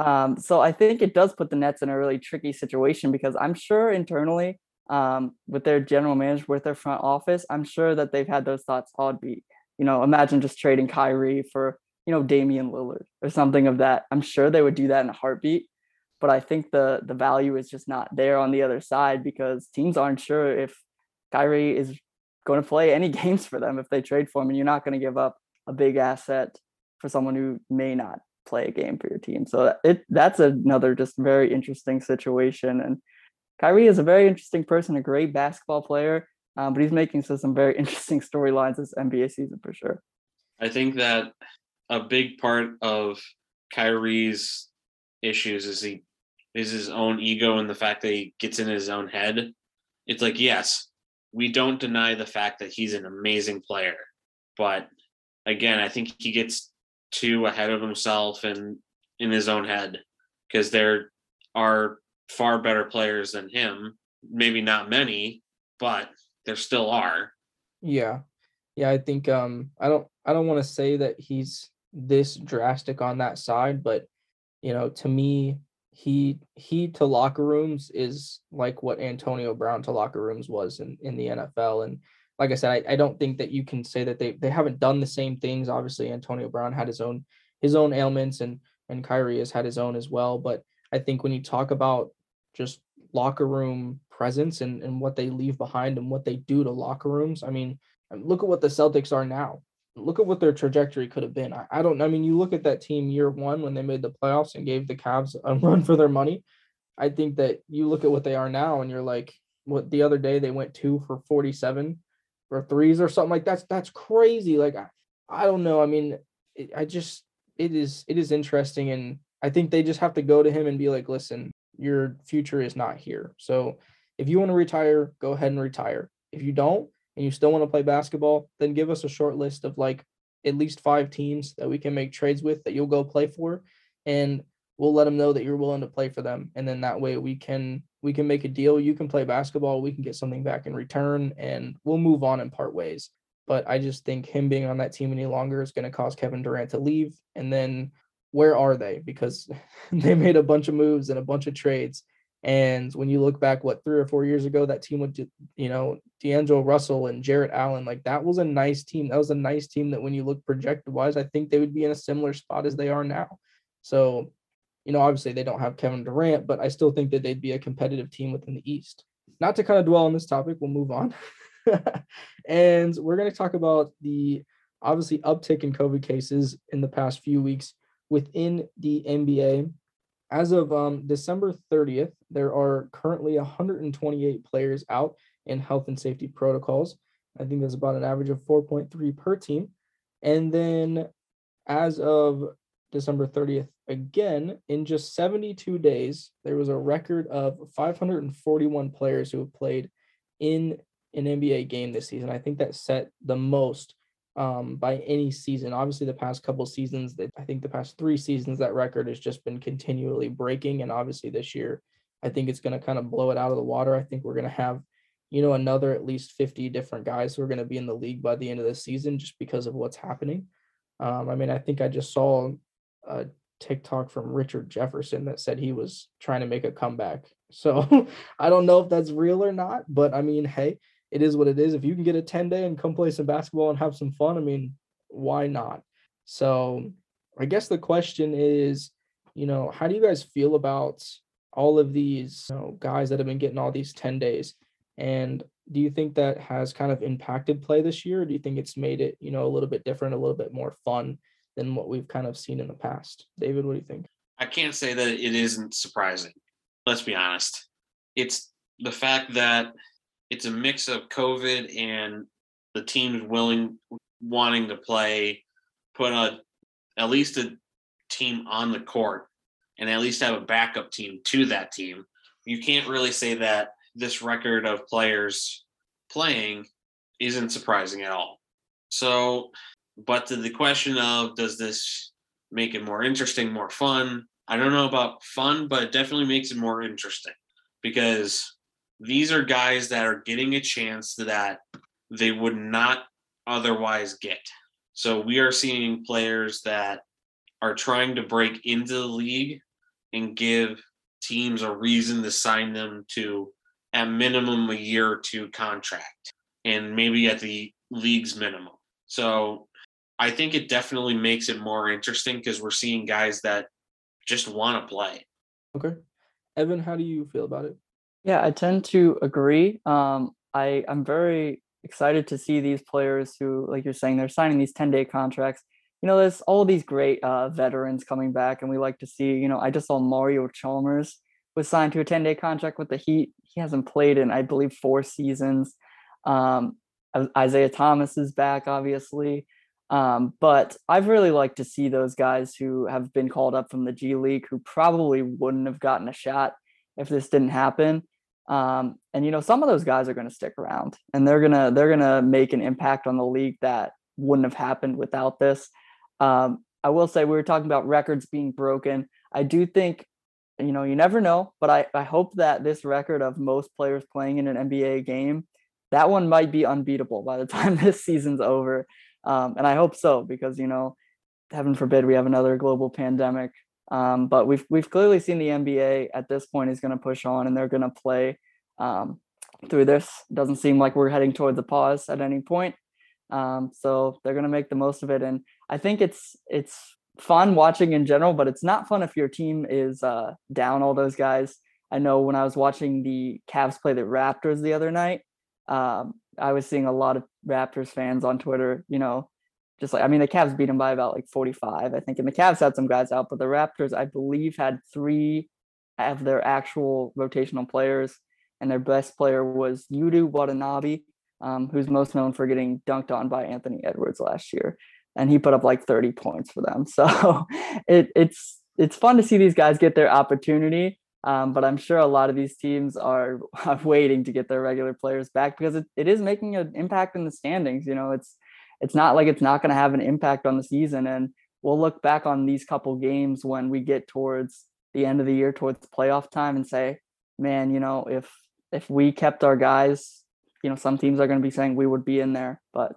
Um, so I think it does put the Nets in a really tricky situation because I'm sure internally, um, with their general manager, with their front office, I'm sure that they've had those thoughts. It'd be, you know, imagine just trading Kyrie for, you know, Damian Lillard or something of that. I'm sure they would do that in a heartbeat. But I think the the value is just not there on the other side because teams aren't sure if Kyrie is going to play any games for them if they trade for him, and you're not going to give up a big asset for someone who may not play a game for your team. So it that's another just very interesting situation. And Kyrie is a very interesting person, a great basketball player, um, but he's making some very interesting storylines this NBA season for sure. I think that a big part of Kyrie's issues is he is his own ego and the fact that he gets in his own head. It's like, yes, we don't deny the fact that he's an amazing player, but again, I think he gets too ahead of himself and in his own head because there are far better players than him. Maybe not many, but there still are. Yeah. Yeah, I think um I don't I don't want to say that he's this drastic on that side, but you know, to me, he he to locker rooms is like what Antonio Brown to locker rooms was in, in the NFL. And like I said, I, I don't think that you can say that they they haven't done the same things. Obviously, Antonio Brown had his own his own ailments and and Kyrie has had his own as well. But I think when you talk about just locker room presence and, and what they leave behind and what they do to locker rooms, I mean, look at what the Celtics are now. Look at what their trajectory could have been. I, I don't I mean, you look at that team year one when they made the playoffs and gave the Cavs a run for their money. I think that you look at what they are now and you're like, what the other day they went two for 47 or threes or something like that's that's crazy. Like I, I don't know. I mean, it, I just it is it is interesting, and I think they just have to go to him and be like, listen, your future is not here. So if you want to retire, go ahead and retire. If you don't, and you still want to play basketball, then give us a short list of like at least five teams that we can make trades with that you'll go play for, and we'll let them know that you're willing to play for them, and then that way we can we can make a deal. You can play basketball. We can get something back in return, and we'll move on and part ways. But I just think him being on that team any longer is going to cause Kevin Durant to leave. And then where are they? Because they made a bunch of moves and a bunch of trades. And when you look back, what three or four years ago, that team with you know D'Angelo Russell and Jarrett Allen, like that was a nice team. That was a nice team that when you look projected wise, I think they would be in a similar spot as they are now. So you know, obviously they don't have Kevin Durant, but I still think that they'd be a competitive team within the East. Not to kind of dwell on this topic, we'll move on. and we're going to talk about the obviously uptick in COVID cases in the past few weeks within the NBA. As of um, December 30th, there are currently 128 players out in health and safety protocols. I think there's about an average of 4.3 per team. And then as of December 30th, again, in just 72 days, there was a record of 541 players who have played in an NBA game this season. I think that set the most um, by any season. Obviously, the past couple seasons, I think the past three seasons, that record has just been continually breaking. And obviously, this year, I think it's going to kind of blow it out of the water. I think we're going to have, you know, another at least 50 different guys who are going to be in the league by the end of the season just because of what's happening. Um, I mean, I think I just saw a TikTok from Richard Jefferson that said he was trying to make a comeback. So I don't know if that's real or not, but I mean, hey, it is what it is. If you can get a 10 day and come play some basketball and have some fun, I mean, why not? So I guess the question is, you know, how do you guys feel about all of these you know, guys that have been getting all these 10 days? And do you think that has kind of impacted play this year? Do you think it's made it, you know, a little bit different, a little bit more fun than what we've kind of seen in the past. David, what do you think? I can't say that it isn't surprising. Let's be honest. It's the fact that it's a mix of COVID and the teams willing wanting to play, put a at least a team on the court and at least have a backup team to that team. You can't really say that this record of players playing isn't surprising at all. So but to the question of does this make it more interesting, more fun? I don't know about fun, but it definitely makes it more interesting because these are guys that are getting a chance that they would not otherwise get. So we are seeing players that are trying to break into the league and give teams a reason to sign them to at minimum a year or two contract and maybe at the league's minimum. So I think it definitely makes it more interesting because we're seeing guys that just want to play. Okay. Evan, how do you feel about it? Yeah, I tend to agree. Um, I I'm very excited to see these players who, like you're saying, they're signing these 10 day contracts. You know, there's all these great uh, veterans coming back, and we like to see. You know, I just saw Mario Chalmers was signed to a 10 day contract with the Heat. He hasn't played in, I believe, four seasons. Um, Isaiah Thomas is back, obviously. Um, but I've really liked to see those guys who have been called up from the G League who probably wouldn't have gotten a shot if this didn't happen. Um, and you know, some of those guys are going to stick around and they're gonna they're gonna make an impact on the league that wouldn't have happened without this. Um, I will say we were talking about records being broken. I do think, you know, you never know, but I, I hope that this record of most players playing in an NBA game, that one might be unbeatable by the time this season's over. Um, and I hope so because you know, heaven forbid we have another global pandemic. Um, but we've we've clearly seen the NBA at this point is going to push on and they're going to play um, through this. Doesn't seem like we're heading towards a pause at any point. Um, so they're going to make the most of it, and I think it's it's fun watching in general, but it's not fun if your team is uh, down all those guys. I know when I was watching the Cavs play the Raptors the other night, um, I was seeing a lot of Raptors fans on Twitter, you know, just like I mean the Cavs beat them by about like 45, I think. And the Cavs had some guys out, but the Raptors, I believe, had three of their actual rotational players, and their best player was Yuta Watanabe, um, who's most known for getting dunked on by Anthony Edwards last year. And he put up like 30 points for them. So it, it's it's fun to see these guys get their opportunity. Um, but I'm sure a lot of these teams are, are waiting to get their regular players back because it, it is making an impact in the standings. You know, it's it's not like it's not going to have an impact on the season. And we'll look back on these couple games when we get towards the end of the year, towards playoff time, and say, man, you know, if if we kept our guys, you know, some teams are going to be saying we would be in there, but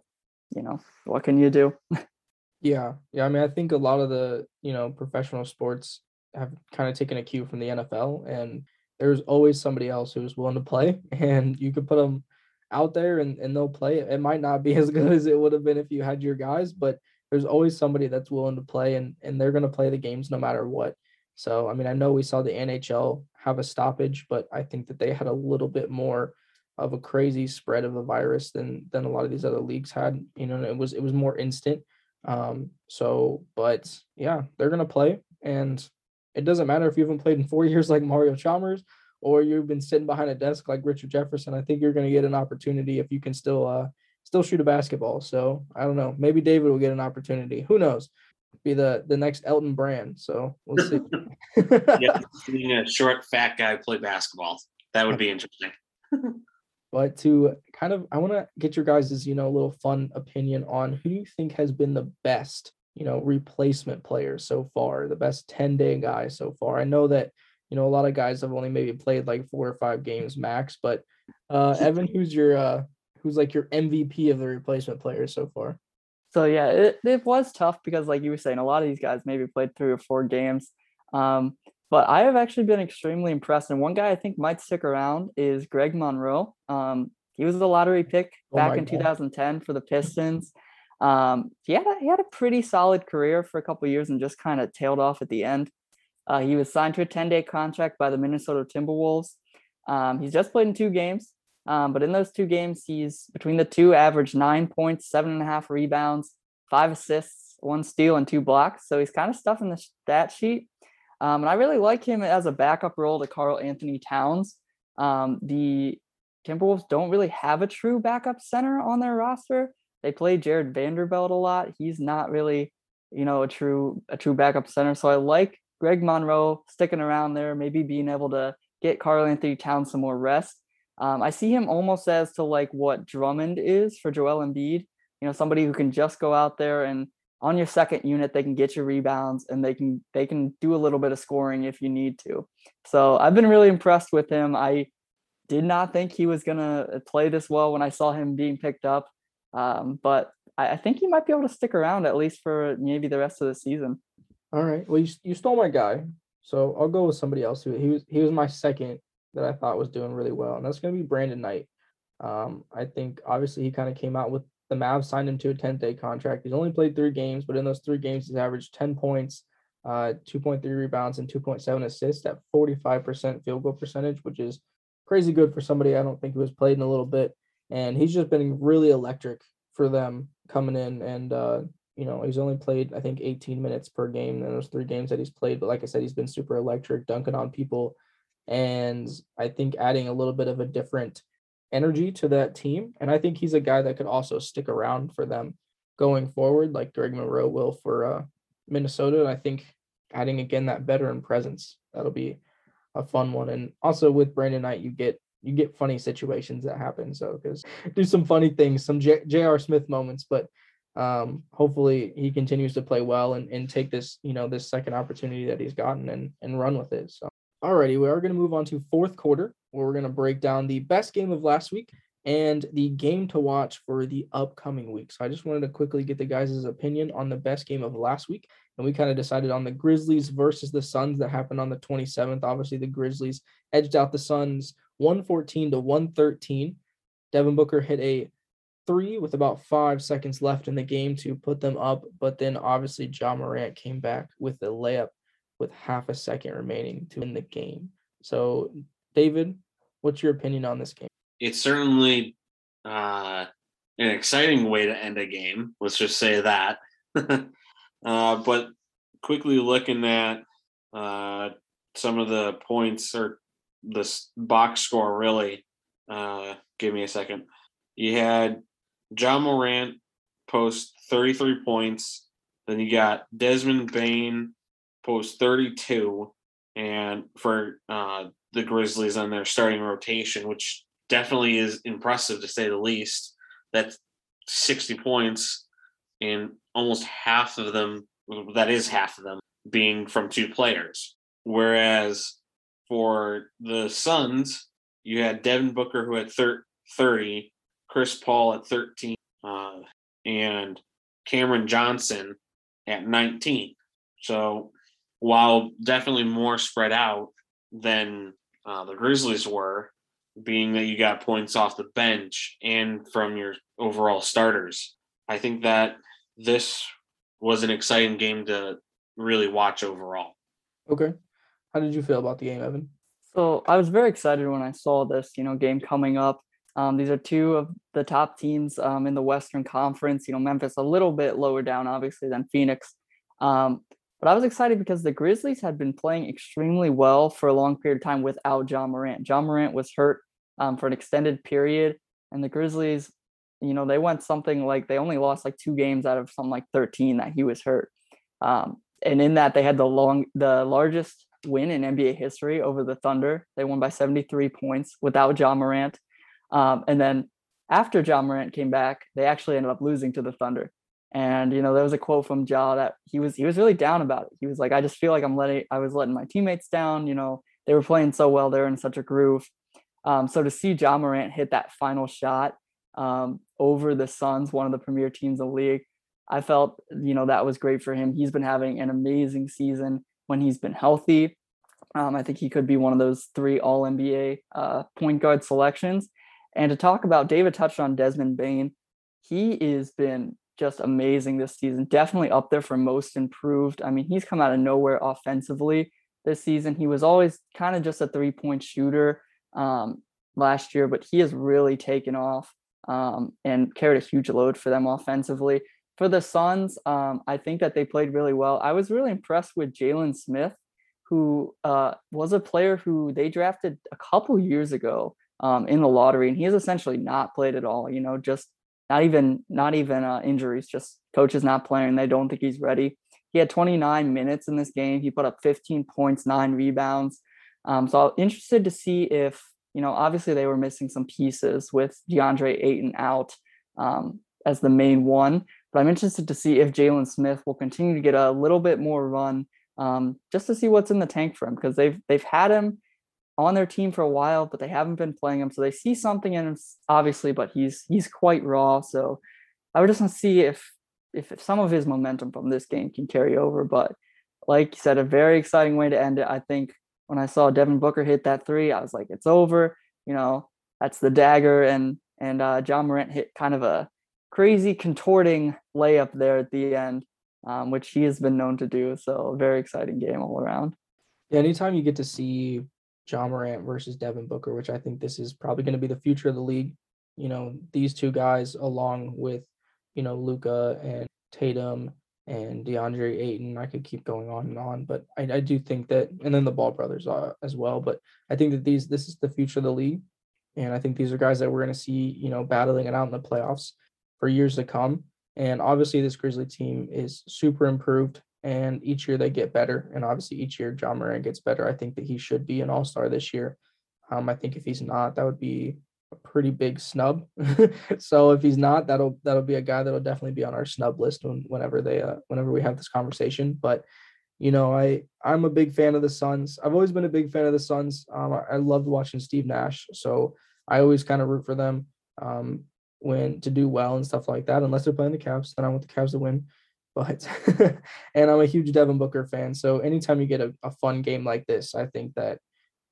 you know, what can you do? yeah, yeah. I mean, I think a lot of the you know professional sports have kind of taken a cue from the NFL, and there's always somebody else who's willing to play, and you could put them out there and, and they'll play. It might not be as good as it would have been if you had your guys, but there's always somebody that's willing to play and, and they're going to play the games no matter what. So, I mean, I know we saw the NHL have a stoppage, but I think that they had a little bit more of a crazy spread of the virus than than a lot of these other leagues had. You know, it was it was more instant. Um, so, but yeah, they're gonna play, and it doesn't matter if you haven't played in four years like Mario Chalmers or you've been sitting behind a desk like Richard Jefferson. I think you're going to get an opportunity if you can still uh still shoot a basketball. So I don't know. Maybe David will get an opportunity. Who knows? Be the the next Elton Brand. So we'll see. yeah, being a short, fat guy play basketball. That would be interesting. but to kind of, I want to get your guys' you know, little fun opinion on who do you think has been the best you know, replacement player so far, the best 10 day guy so far. I know that, you know, a lot of guys have only maybe played like four or five games max, but uh Evan, who's your uh who's like your MVP of the replacement players so far? So yeah, it, it was tough because like you were saying, a lot of these guys maybe played three or four games. Um, but I have actually been extremely impressed. And one guy I think might stick around is Greg Monroe. Um, he was the lottery pick oh back oh in God. 2010 for the Pistons. Um, he had a, he had a pretty solid career for a couple years and just kind of tailed off at the end. Uh, he was signed to a 10 day contract by the Minnesota Timberwolves. Um, he's just played in two games, um, but in those two games, he's between the two averaged nine points, seven and a half rebounds, five assists, one steal, and two blocks. So he's kind of stuffing the stat sheet. Um, and I really like him as a backup role to Karl-Anthony Towns. Um, the Timberwolves don't really have a true backup center on their roster. They play Jarred Vanderbilt a lot. He's not really, you know, a true a true backup center. So I like Greg Monroe sticking around there, maybe being able to get Karl-Anthony Towns some more rest. Um, I see him almost as to like what Drummond is for Joel Embiid. You know, somebody who can just go out there and on your second unit they can get your rebounds and they can they can do a little bit of scoring if you need to. So I've been really impressed with him. I did not think he was gonna play this well when I saw him being picked up. Um, but I, I, think he might be able to stick around at least for maybe the rest of the season. All right. Well, you, you stole my guy, so I'll go with somebody else who he was he was my second that I thought was doing really well, and that's going to be Brandon Knight. Um, I think obviously he kind of came out with the Mavs signed him to a 10 day contract. He's only played three games, but in those three games, he's averaged 10 points, uh, 2.3 rebounds, and 2.7 assists at 45% field goal percentage, which is crazy good for somebody I don't think who has played in a little bit. And he's just been really electric for them coming in. And, uh, you know, he's only played, I think, 18 minutes per game in those three games that he's played. But like I said, he's been super electric, dunking on people. And I think adding a little bit of a different energy to that team. And I think he's a guy that could also stick around for them going forward, like Greg Monroe will for uh, Minnesota. And I think adding again that veteran presence, that'll be a fun one. And also with Brandon Knight, you get you get funny situations that happen. So because do some funny things, some J.R. Smith moments, but um, hopefully he continues to play well and, and take this, you know, this second opportunity that he's gotten and and run with it. So alrighty, we are going to move on to fourth quarter where we're going to break down the best game of last week and the game to watch for the upcoming week. So I just wanted to quickly get the guys' opinion on the best game of last week. And we kind of decided on the Grizzlies versus the Suns that happened on the 27th. Obviously, the Grizzlies edged out the Suns 114 to 113. Devin Booker hit a three with about five seconds left in the game to put them up. But then obviously, Ja Morant came back with a layup with half a second remaining to win the game. So, David, what's your opinion on this game? It's certainly uh, an exciting way to end a game. Let's just say that. uh, but quickly looking at uh, some of the points or this box score, really, uh, give me a second. You had Ja Morant post 33 points. Then you got Desmond Bane post 32 and for uh, the Grizzlies on their starting rotation, which definitely is impressive to say the least. That's 60 points, and almost half of them, that is half of them, being from two players. Whereas for the Suns, you had Devin Booker who had 30, Chris Paul at 13, uh, and Cameron Johnson at 19. So while definitely more spread out than uh, the Grizzlies were, being that you got points off the bench and from your overall starters. I think that this was an exciting game to really watch overall. Okay. How did you feel about the game, Evan? So I was very excited when I saw this, you know, game coming up. Um, these are two of the top teams um, in the Western Conference. You know, Memphis a little bit lower down, obviously, than Phoenix. Um, but I was excited because the Grizzlies had been playing extremely well for a long period of time without Ja Morant. Ja Morant was hurt um, for an extended period, and the Grizzlies, you know, they went something like they only lost like two games out of something like 13 that he was hurt. Um, and in that, they had the long, the largest win in NBA history over the Thunder. They won by 73 points without Ja Morant. Um, and then after Ja Morant came back, they actually ended up losing to the Thunder. And you know, there was a quote from Ja that he was he was really down about it. He was like, I just feel like I'm letting I was letting my teammates down. You know, they were playing so well, they're in such a groove. Um, so to see Ja Morant hit that final shot um, over the Suns, one of the premier teams in the league, I felt you know that was great for him. He's been having an amazing season when he's been healthy. Um, I think he could be one of those three All NBA uh, point guard selections. And to talk about, David touched on Desmond Bane. He has been just amazing this season. Definitely up there for most improved. I mean, he's come out of nowhere offensively this season. He was always kind of just a three point shooter um, last year, but he has really taken off um, and carried a huge load for them offensively. For the Suns, um, I think that they played really well. I was really impressed with Jalen Smith, who uh, was a player who they drafted a couple years ago um, in the lottery, and he has essentially not played at all. You know, just not even not even uh, injuries, just coaches not playing. They don't think he's ready. He had 29 minutes in this game. He put up 15 points, nine rebounds. Um, so I'm interested to see if you know. Obviously, they were missing some pieces with DeAndre Ayton out um, as the main one, but I'm interested to see if Jalen Smith will continue to get a little bit more run, um, just to see what's in the tank for him because they've they've had him on their team for a while, but they haven't been playing him. So they see something in him, obviously, but he's he's quite raw. So I would just want to see if, if if some of his momentum from this game can carry over. But like you said, a very exciting way to end it. I think when I saw Devin Booker hit that three, I was like, it's over. You know, that's the dagger. And and uh, Ja Morant hit kind of a crazy contorting layup there at the end, um, which he has been known to do. So very exciting game all around. Yeah, anytime you get to see Ja Morant versus Devin Booker, which I think this is probably going to be the future of the league. You know, these two guys along with, you know, Luka and Tatum and DeAndre Ayton. I could keep going on and on, but I, I do think that, and then the Ball brothers uh, as well. But I think that these this is the future of the league, and I think these are guys that we're going to see, you know, battling it out in the playoffs for years to come. And obviously, this Grizzly team is super improved, and each year they get better. And obviously, each year Ja Morant gets better. I think that he should be an All Star this year. Um, I think if he's not, that would be a pretty big snub. so if he's not, that'll that'll be a guy that'll definitely be on our snub list when, whenever they uh, whenever we have this conversation. But you know, I I'm a big fan of the Suns. I've always been a big fan of the Suns. Um, I, I loved watching Steve Nash, so I always kind of root for them um, when to do well and stuff like that. Unless they're playing the Cavs, then I want the Cavs to win. But and I'm a huge Devin Booker fan, so anytime you get a, a fun game like this, I think that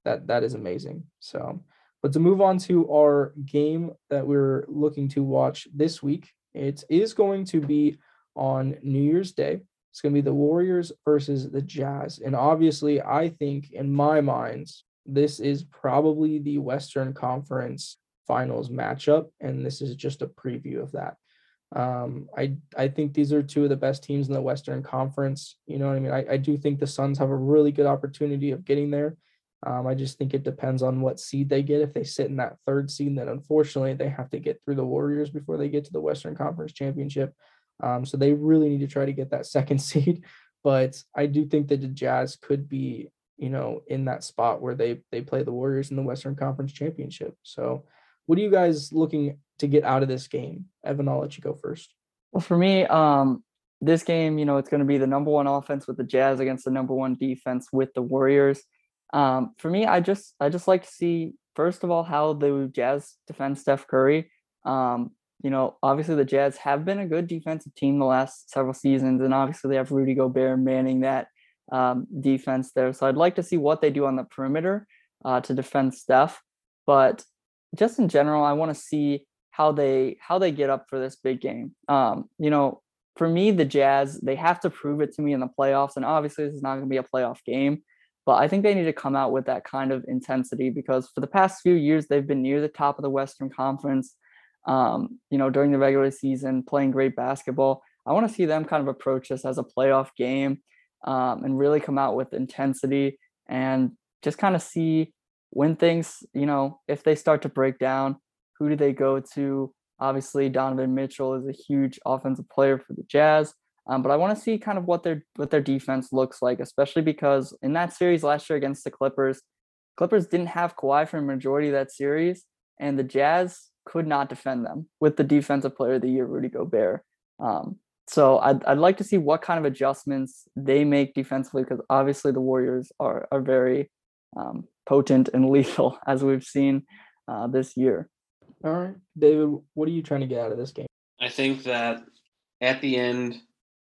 that that is amazing. So but to move on to our game that we're looking to watch this week, it is going to be on New Year's Day. It's going to be the Warriors versus the Jazz. And obviously, I think in my mind, this is probably the Western Conference Finals matchup. And this is just a preview of that. Um, I I think these are two of the best teams in the Western Conference. You know what I mean? I, I do think the Suns have a really good opportunity of getting there. Um, I just think it depends on what seed they get. If they sit in that third seed, then unfortunately they have to get through the Warriors before they get to the Western Conference Championship. Um, so they really need to try to get that second seed. But I do think that the Jazz could be, you know, in that spot where they they play the Warriors in the Western Conference Championship. So, what are you guys looking to get out of this game? Evan, I'll let you go first. Well, for me, um, this game, you know, it's going to be the number one offense with the Jazz against the number one defense with the Warriors. Um, for me, I just I just like to see first of all how the Jazz defend Steph Curry. Um, you know, obviously the Jazz have been a good defensive team the last several seasons, and obviously they have Rudy Gobert manning that um, defense there. So I'd like to see what they do on the perimeter uh, to defend Steph. But just in general, I want to see how they how they get up for this big game. Um, you know, for me, the Jazz they have to prove it to me in the playoffs, and obviously this is not going to be a playoff game. But I think they need to come out with that kind of intensity because for the past few years, they've been near the top of the Western Conference, um, you know, during the regular season, playing great basketball. I want to see them kind of approach this as a playoff game um, and really come out with intensity and just kind of see when things, you know, if they start to break down, who do they go to? Obviously, Donovan Mitchell is a huge offensive player for the Jazz. Um, but I want to see kind of what their what their defense looks like, especially because in that series last year against the Clippers, Clippers didn't have Kawhi for a majority of that series, and the Jazz could not defend them with the defensive player of the year, Rudy Gobert. Um, so I'd, I'd like to see what kind of adjustments they make defensively because obviously the Warriors are are very um, potent and lethal as we've seen uh, this year. All right, David, what are you trying to get out of this game? I think that at the end,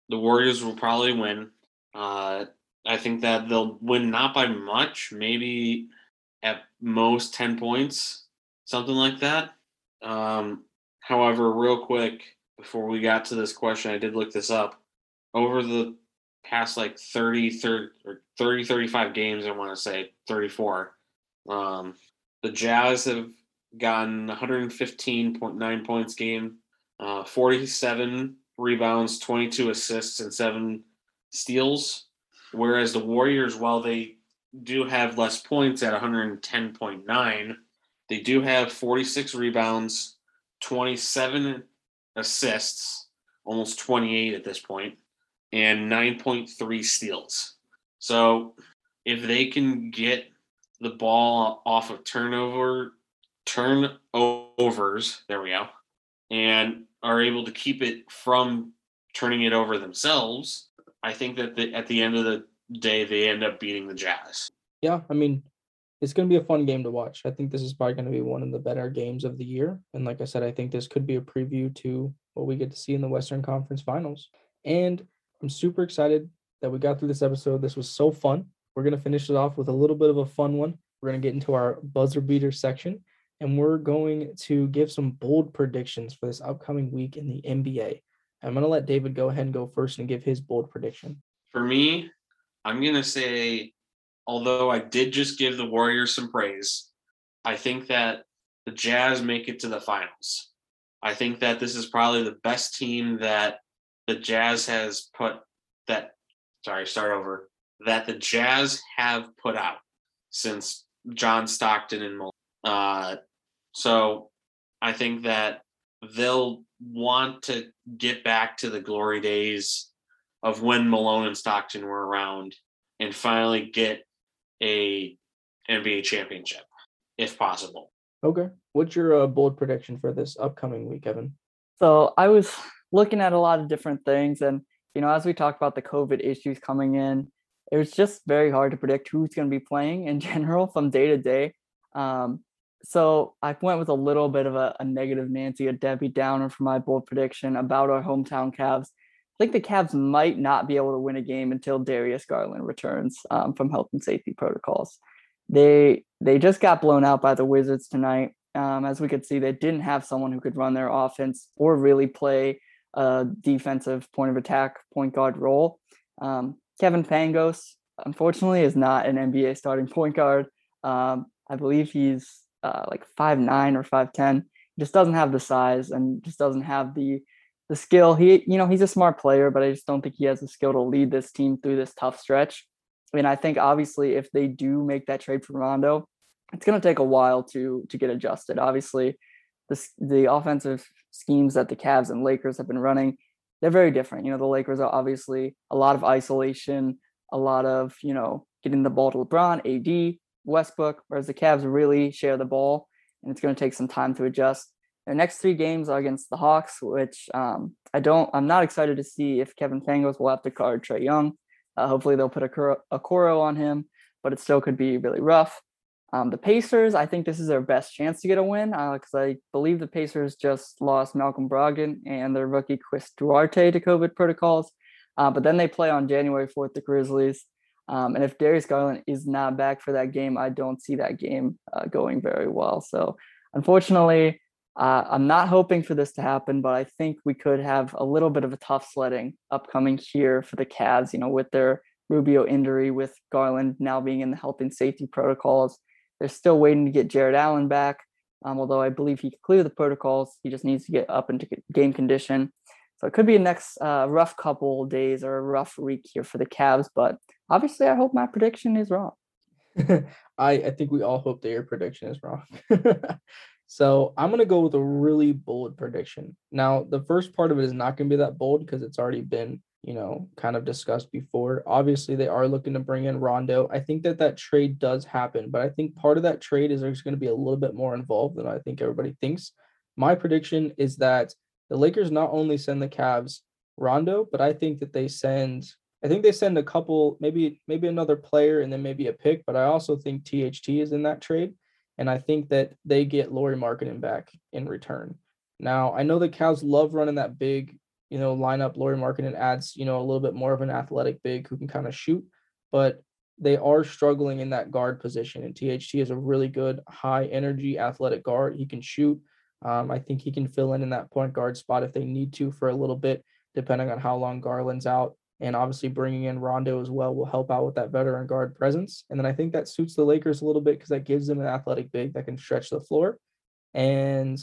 the Warriors will probably win. Uh, I think that they'll win not by much, maybe at most 10 points, something like that. Um, however, real quick, before we got to this question, I did look this up. Over the past like 30, 30, or 30 35 games, I want to say 34, um, the Jazz have gotten 115.9 points game, uh, 47 rebounds, 22 assists, and seven steals. Whereas the Warriors, while they do have less points at 110.9, they do have 46 rebounds, 27 assists, almost 28 at this point, and 9.3 steals. So if they can get the ball off of turnover turnovers, there we go, and are able to keep it from turning it over themselves, I think that the, at the end of the day, they end up beating the Jazz. Yeah, I mean, it's going to be a fun game to watch. I think this is probably going to be one of the better games of the year. And like I said, I think this could be a preview to what we get to see in the Western Conference Finals. And I'm super excited that we got through this episode. This was so fun. We're going to finish it off with a little bit of a fun one. We're going to get into our buzzer beater section. and we're going to give some bold predictions for this upcoming week in the NBA. I'm going to let David go ahead and go first and give his bold prediction. For me, I'm going to say, although I did just give the Warriors some praise, I think that the Jazz make it to the finals. I think that this is probably the best team that the Jazz has put that sorry, start over. That the Jazz have put out since John Stockton and Malone. Uh, so I think that they'll want to get back to the glory days of when Malone and Stockton were around and finally get a NBA championship if possible. Okay. What's your uh, bold prediction for this upcoming week, Evan? So I was looking at a lot of different things, and you know, as we talked about the COVID issues coming in, it was just very hard to predict who's going to be playing in general from day to day. Um, so I went with a little bit of a, a, negative Nancy, a Debbie Downer for my bold prediction about our hometown Cavs. I think the Cavs might not be able to win a game until Darius Garland returns um, from health and safety protocols. They they just got blown out by the Wizards tonight. Um, as we could see, they didn't have someone who could run their offense or really play a defensive point of attack point guard role. Um, Kevin Pangos, unfortunately, is not an NBA starting point guard. Um, I believe he's uh, like five nine or five ten. Just doesn't have the size and just doesn't have the the skill. He, you know, he's a smart player, but I just don't think he has the skill to lead this team through this tough stretch. I mean, I think obviously if they do make that trade for Rondo, it's going to take a while to to get adjusted. Obviously, the the offensive schemes that the Cavs and Lakers have been running, they're very different. You know, the Lakers are obviously a lot of isolation, a lot of you know getting the ball to LeBron, AD, Westbrook, whereas the Cavs really share the ball, and it's going to take some time to adjust. Their next three games are against the Hawks, which um, I don't. I'm not excited to see if Kevin Pangos will have to guard Trae Young. Uh, hopefully, they'll put Okoro on him, but it still could be really rough. Um, the Pacers, I think this is their best chance to get a win because uh, I believe the Pacers just lost Malcolm Brogdon and their rookie Chris Duarte to COVID protocols. Uh, but then they play on January 4th, the Grizzlies. Um, and if Darius Garland is not back for that game, I don't see that game uh, going very well. So, unfortunately, uh, I'm not hoping for this to happen, but I think we could have a little bit of a tough sledding upcoming here for the Cavs, you know, with their Rubio injury, with Garland now being in the health and safety protocols. They're still waiting to get Jarrett Allen back, um, although I believe he could clear the protocols. He just needs to get up into game condition. So it could be a next uh, rough couple days or a rough week here for the Cavs. But obviously, I hope my prediction is wrong. I, I think we all hope that your prediction is wrong. so I'm going to go with a really bold prediction. Now, the first part of it is not going to be that bold because it's already been you know, kind of discussed before. Obviously, they are looking to bring in Rondo. I think that that trade does happen, but I think part of that trade is there's going to be a little bit more involved than I think everybody thinks. My prediction is that the Lakers not only send the Cavs Rondo, but I think that they send I think they send a couple, maybe maybe another player and then maybe a pick, but I also think THT is in that trade. And I think that they get Lauri Markkanen back in return. Now, I know the Cavs love running that big you know, line up Lauri Markkanen adds, you know, a little bit more of an athletic big who can kind of shoot, but they are struggling in that guard position. And THT is a really good high energy athletic guard. He can shoot. Um, I think he can fill in in that point guard spot if they need to for a little bit, depending on how long Garland's out. And obviously, bringing in Rondo as well will help out with that veteran guard presence. And then I think that suits the Lakers a little bit because that gives them an athletic big that can stretch the floor. And,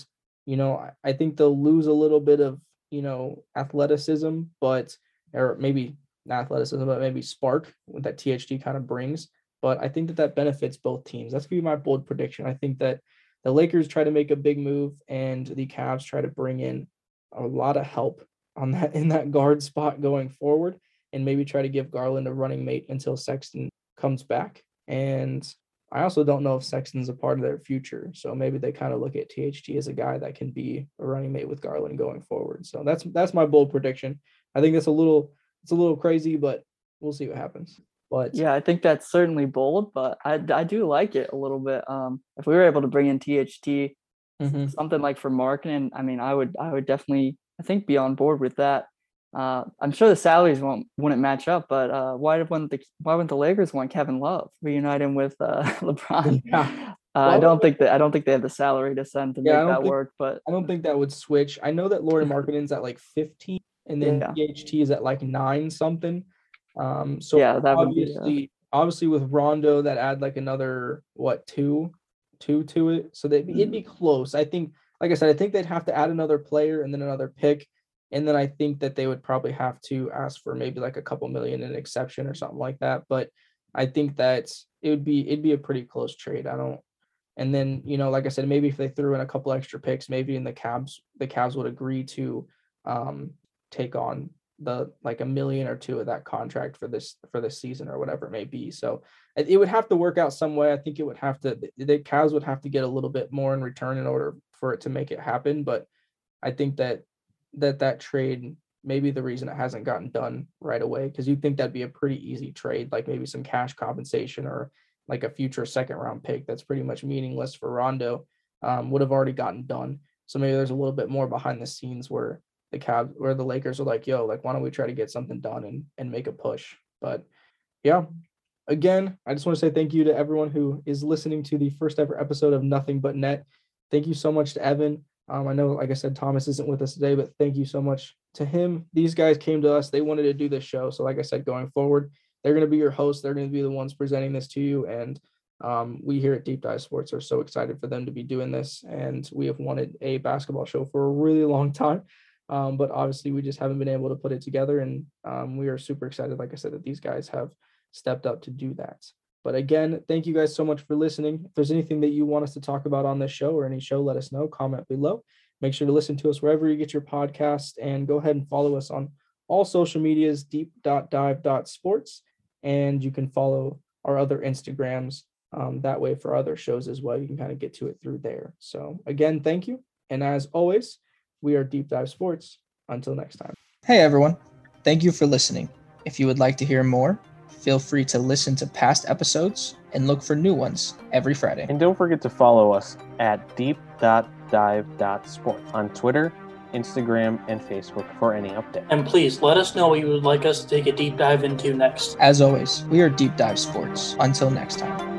you know, I think they'll lose a little bit of you know, athleticism, but or maybe not athleticism, but maybe spark that THT kind of brings. But I think that that benefits both teams. That's gonna be my bold prediction. I think that the Lakers try to make a big move, and the Cavs try to bring in a lot of help on that in that guard spot going forward, and maybe try to give Garland a running mate until Sexton comes back. And I also don't know if Sexton's a part of their future. So maybe they kind of look at THT as a guy that can be a running mate with Garland going forward. So that's that's my bold prediction. I think that's a little it's a little crazy, but we'll see what happens. But yeah, I think that's certainly bold, but I, I do like it a little bit. Um, if we were able to bring in THT, mm-hmm. something like for Markkanen, I mean, I would I would definitely I think be on board with that. Uh, I'm sure the salaries won't wouldn't match up, but uh, why wouldn't the why wouldn't the Lakers want Kevin Love reunite him with uh, LeBron? Yeah. Uh, I don't think that I don't think they have the salary to send to Yeah, make that think- work. But I don't think that would switch. I know that Lauri Markkanen's at like 15 and then Yeah. THT is at like nine something. Um so Yeah, that would be, uh, obviously obviously with Rondo that add like another what two two to it. So that it'd be Mm-hmm. close. I think like I said, I think they'd have to add another player and then another pick. And then I think that they would probably have to ask for maybe like a couple million in exception or something like that. But I think that it would be it'd be a pretty close trade. I don't and then, you know, like I said, maybe if they threw in a couple extra picks, maybe in the Cavs, the Cavs would agree to um take on the like a million or two of that contract for this for this season or whatever it may be. So it, it would have to work out some way. I think it would have to the Cavs would have to get a little bit more in return in order for it to make it happen. But I think that that that trade maybe the reason it hasn't gotten done right away because you'd think that'd be a pretty easy trade, like maybe some cash compensation or like a future second round pick that's pretty much meaningless for Rondo um, would have already gotten done. So maybe there's a little bit more behind the scenes where the Cavs, where the Lakers are like, yo, like why don't we try to get something done and and make a push? But yeah, again, I just want to say thank you to everyone who is listening to the first ever episode of Nothing But Net. Thank you so much to Evan. Um, I know, like I said, Thomas isn't with us today, but thank you so much to him. These guys came to us. They wanted to do this show. So, like I said, going forward, they're going to be your hosts. They're going to be the ones presenting this to you. And um, we here at Deep Dive Sports are so excited for them to be doing this. And we have wanted a basketball show for a really long time. Um, but obviously, we just haven't been able to put it together. And um, we are super excited, like I said, that these guys have stepped up to do that. But again, thank you guys so much for listening. If there's anything that you want us to talk about on this show or any show, let us know. Comment below. Make sure to listen to us wherever you get your podcast and go ahead and follow us on all social medias, deep.dive.sports. And you can follow our other Instagrams um, that way for other shows as well. You can kind of get to it through there. So, again, thank you. And as always, we are Deep Dive Sports. Until next time. Hey, everyone. Thank you for listening. If you would like to hear more, feel free to listen to past episodes and look for new ones every Friday. And don't forget to follow us at deep.dive.sports on Twitter, Instagram, and Facebook for any updates. And please let us know what you would like us to take a deep dive into next. As always, we are Deep Dive Sports. Until next time.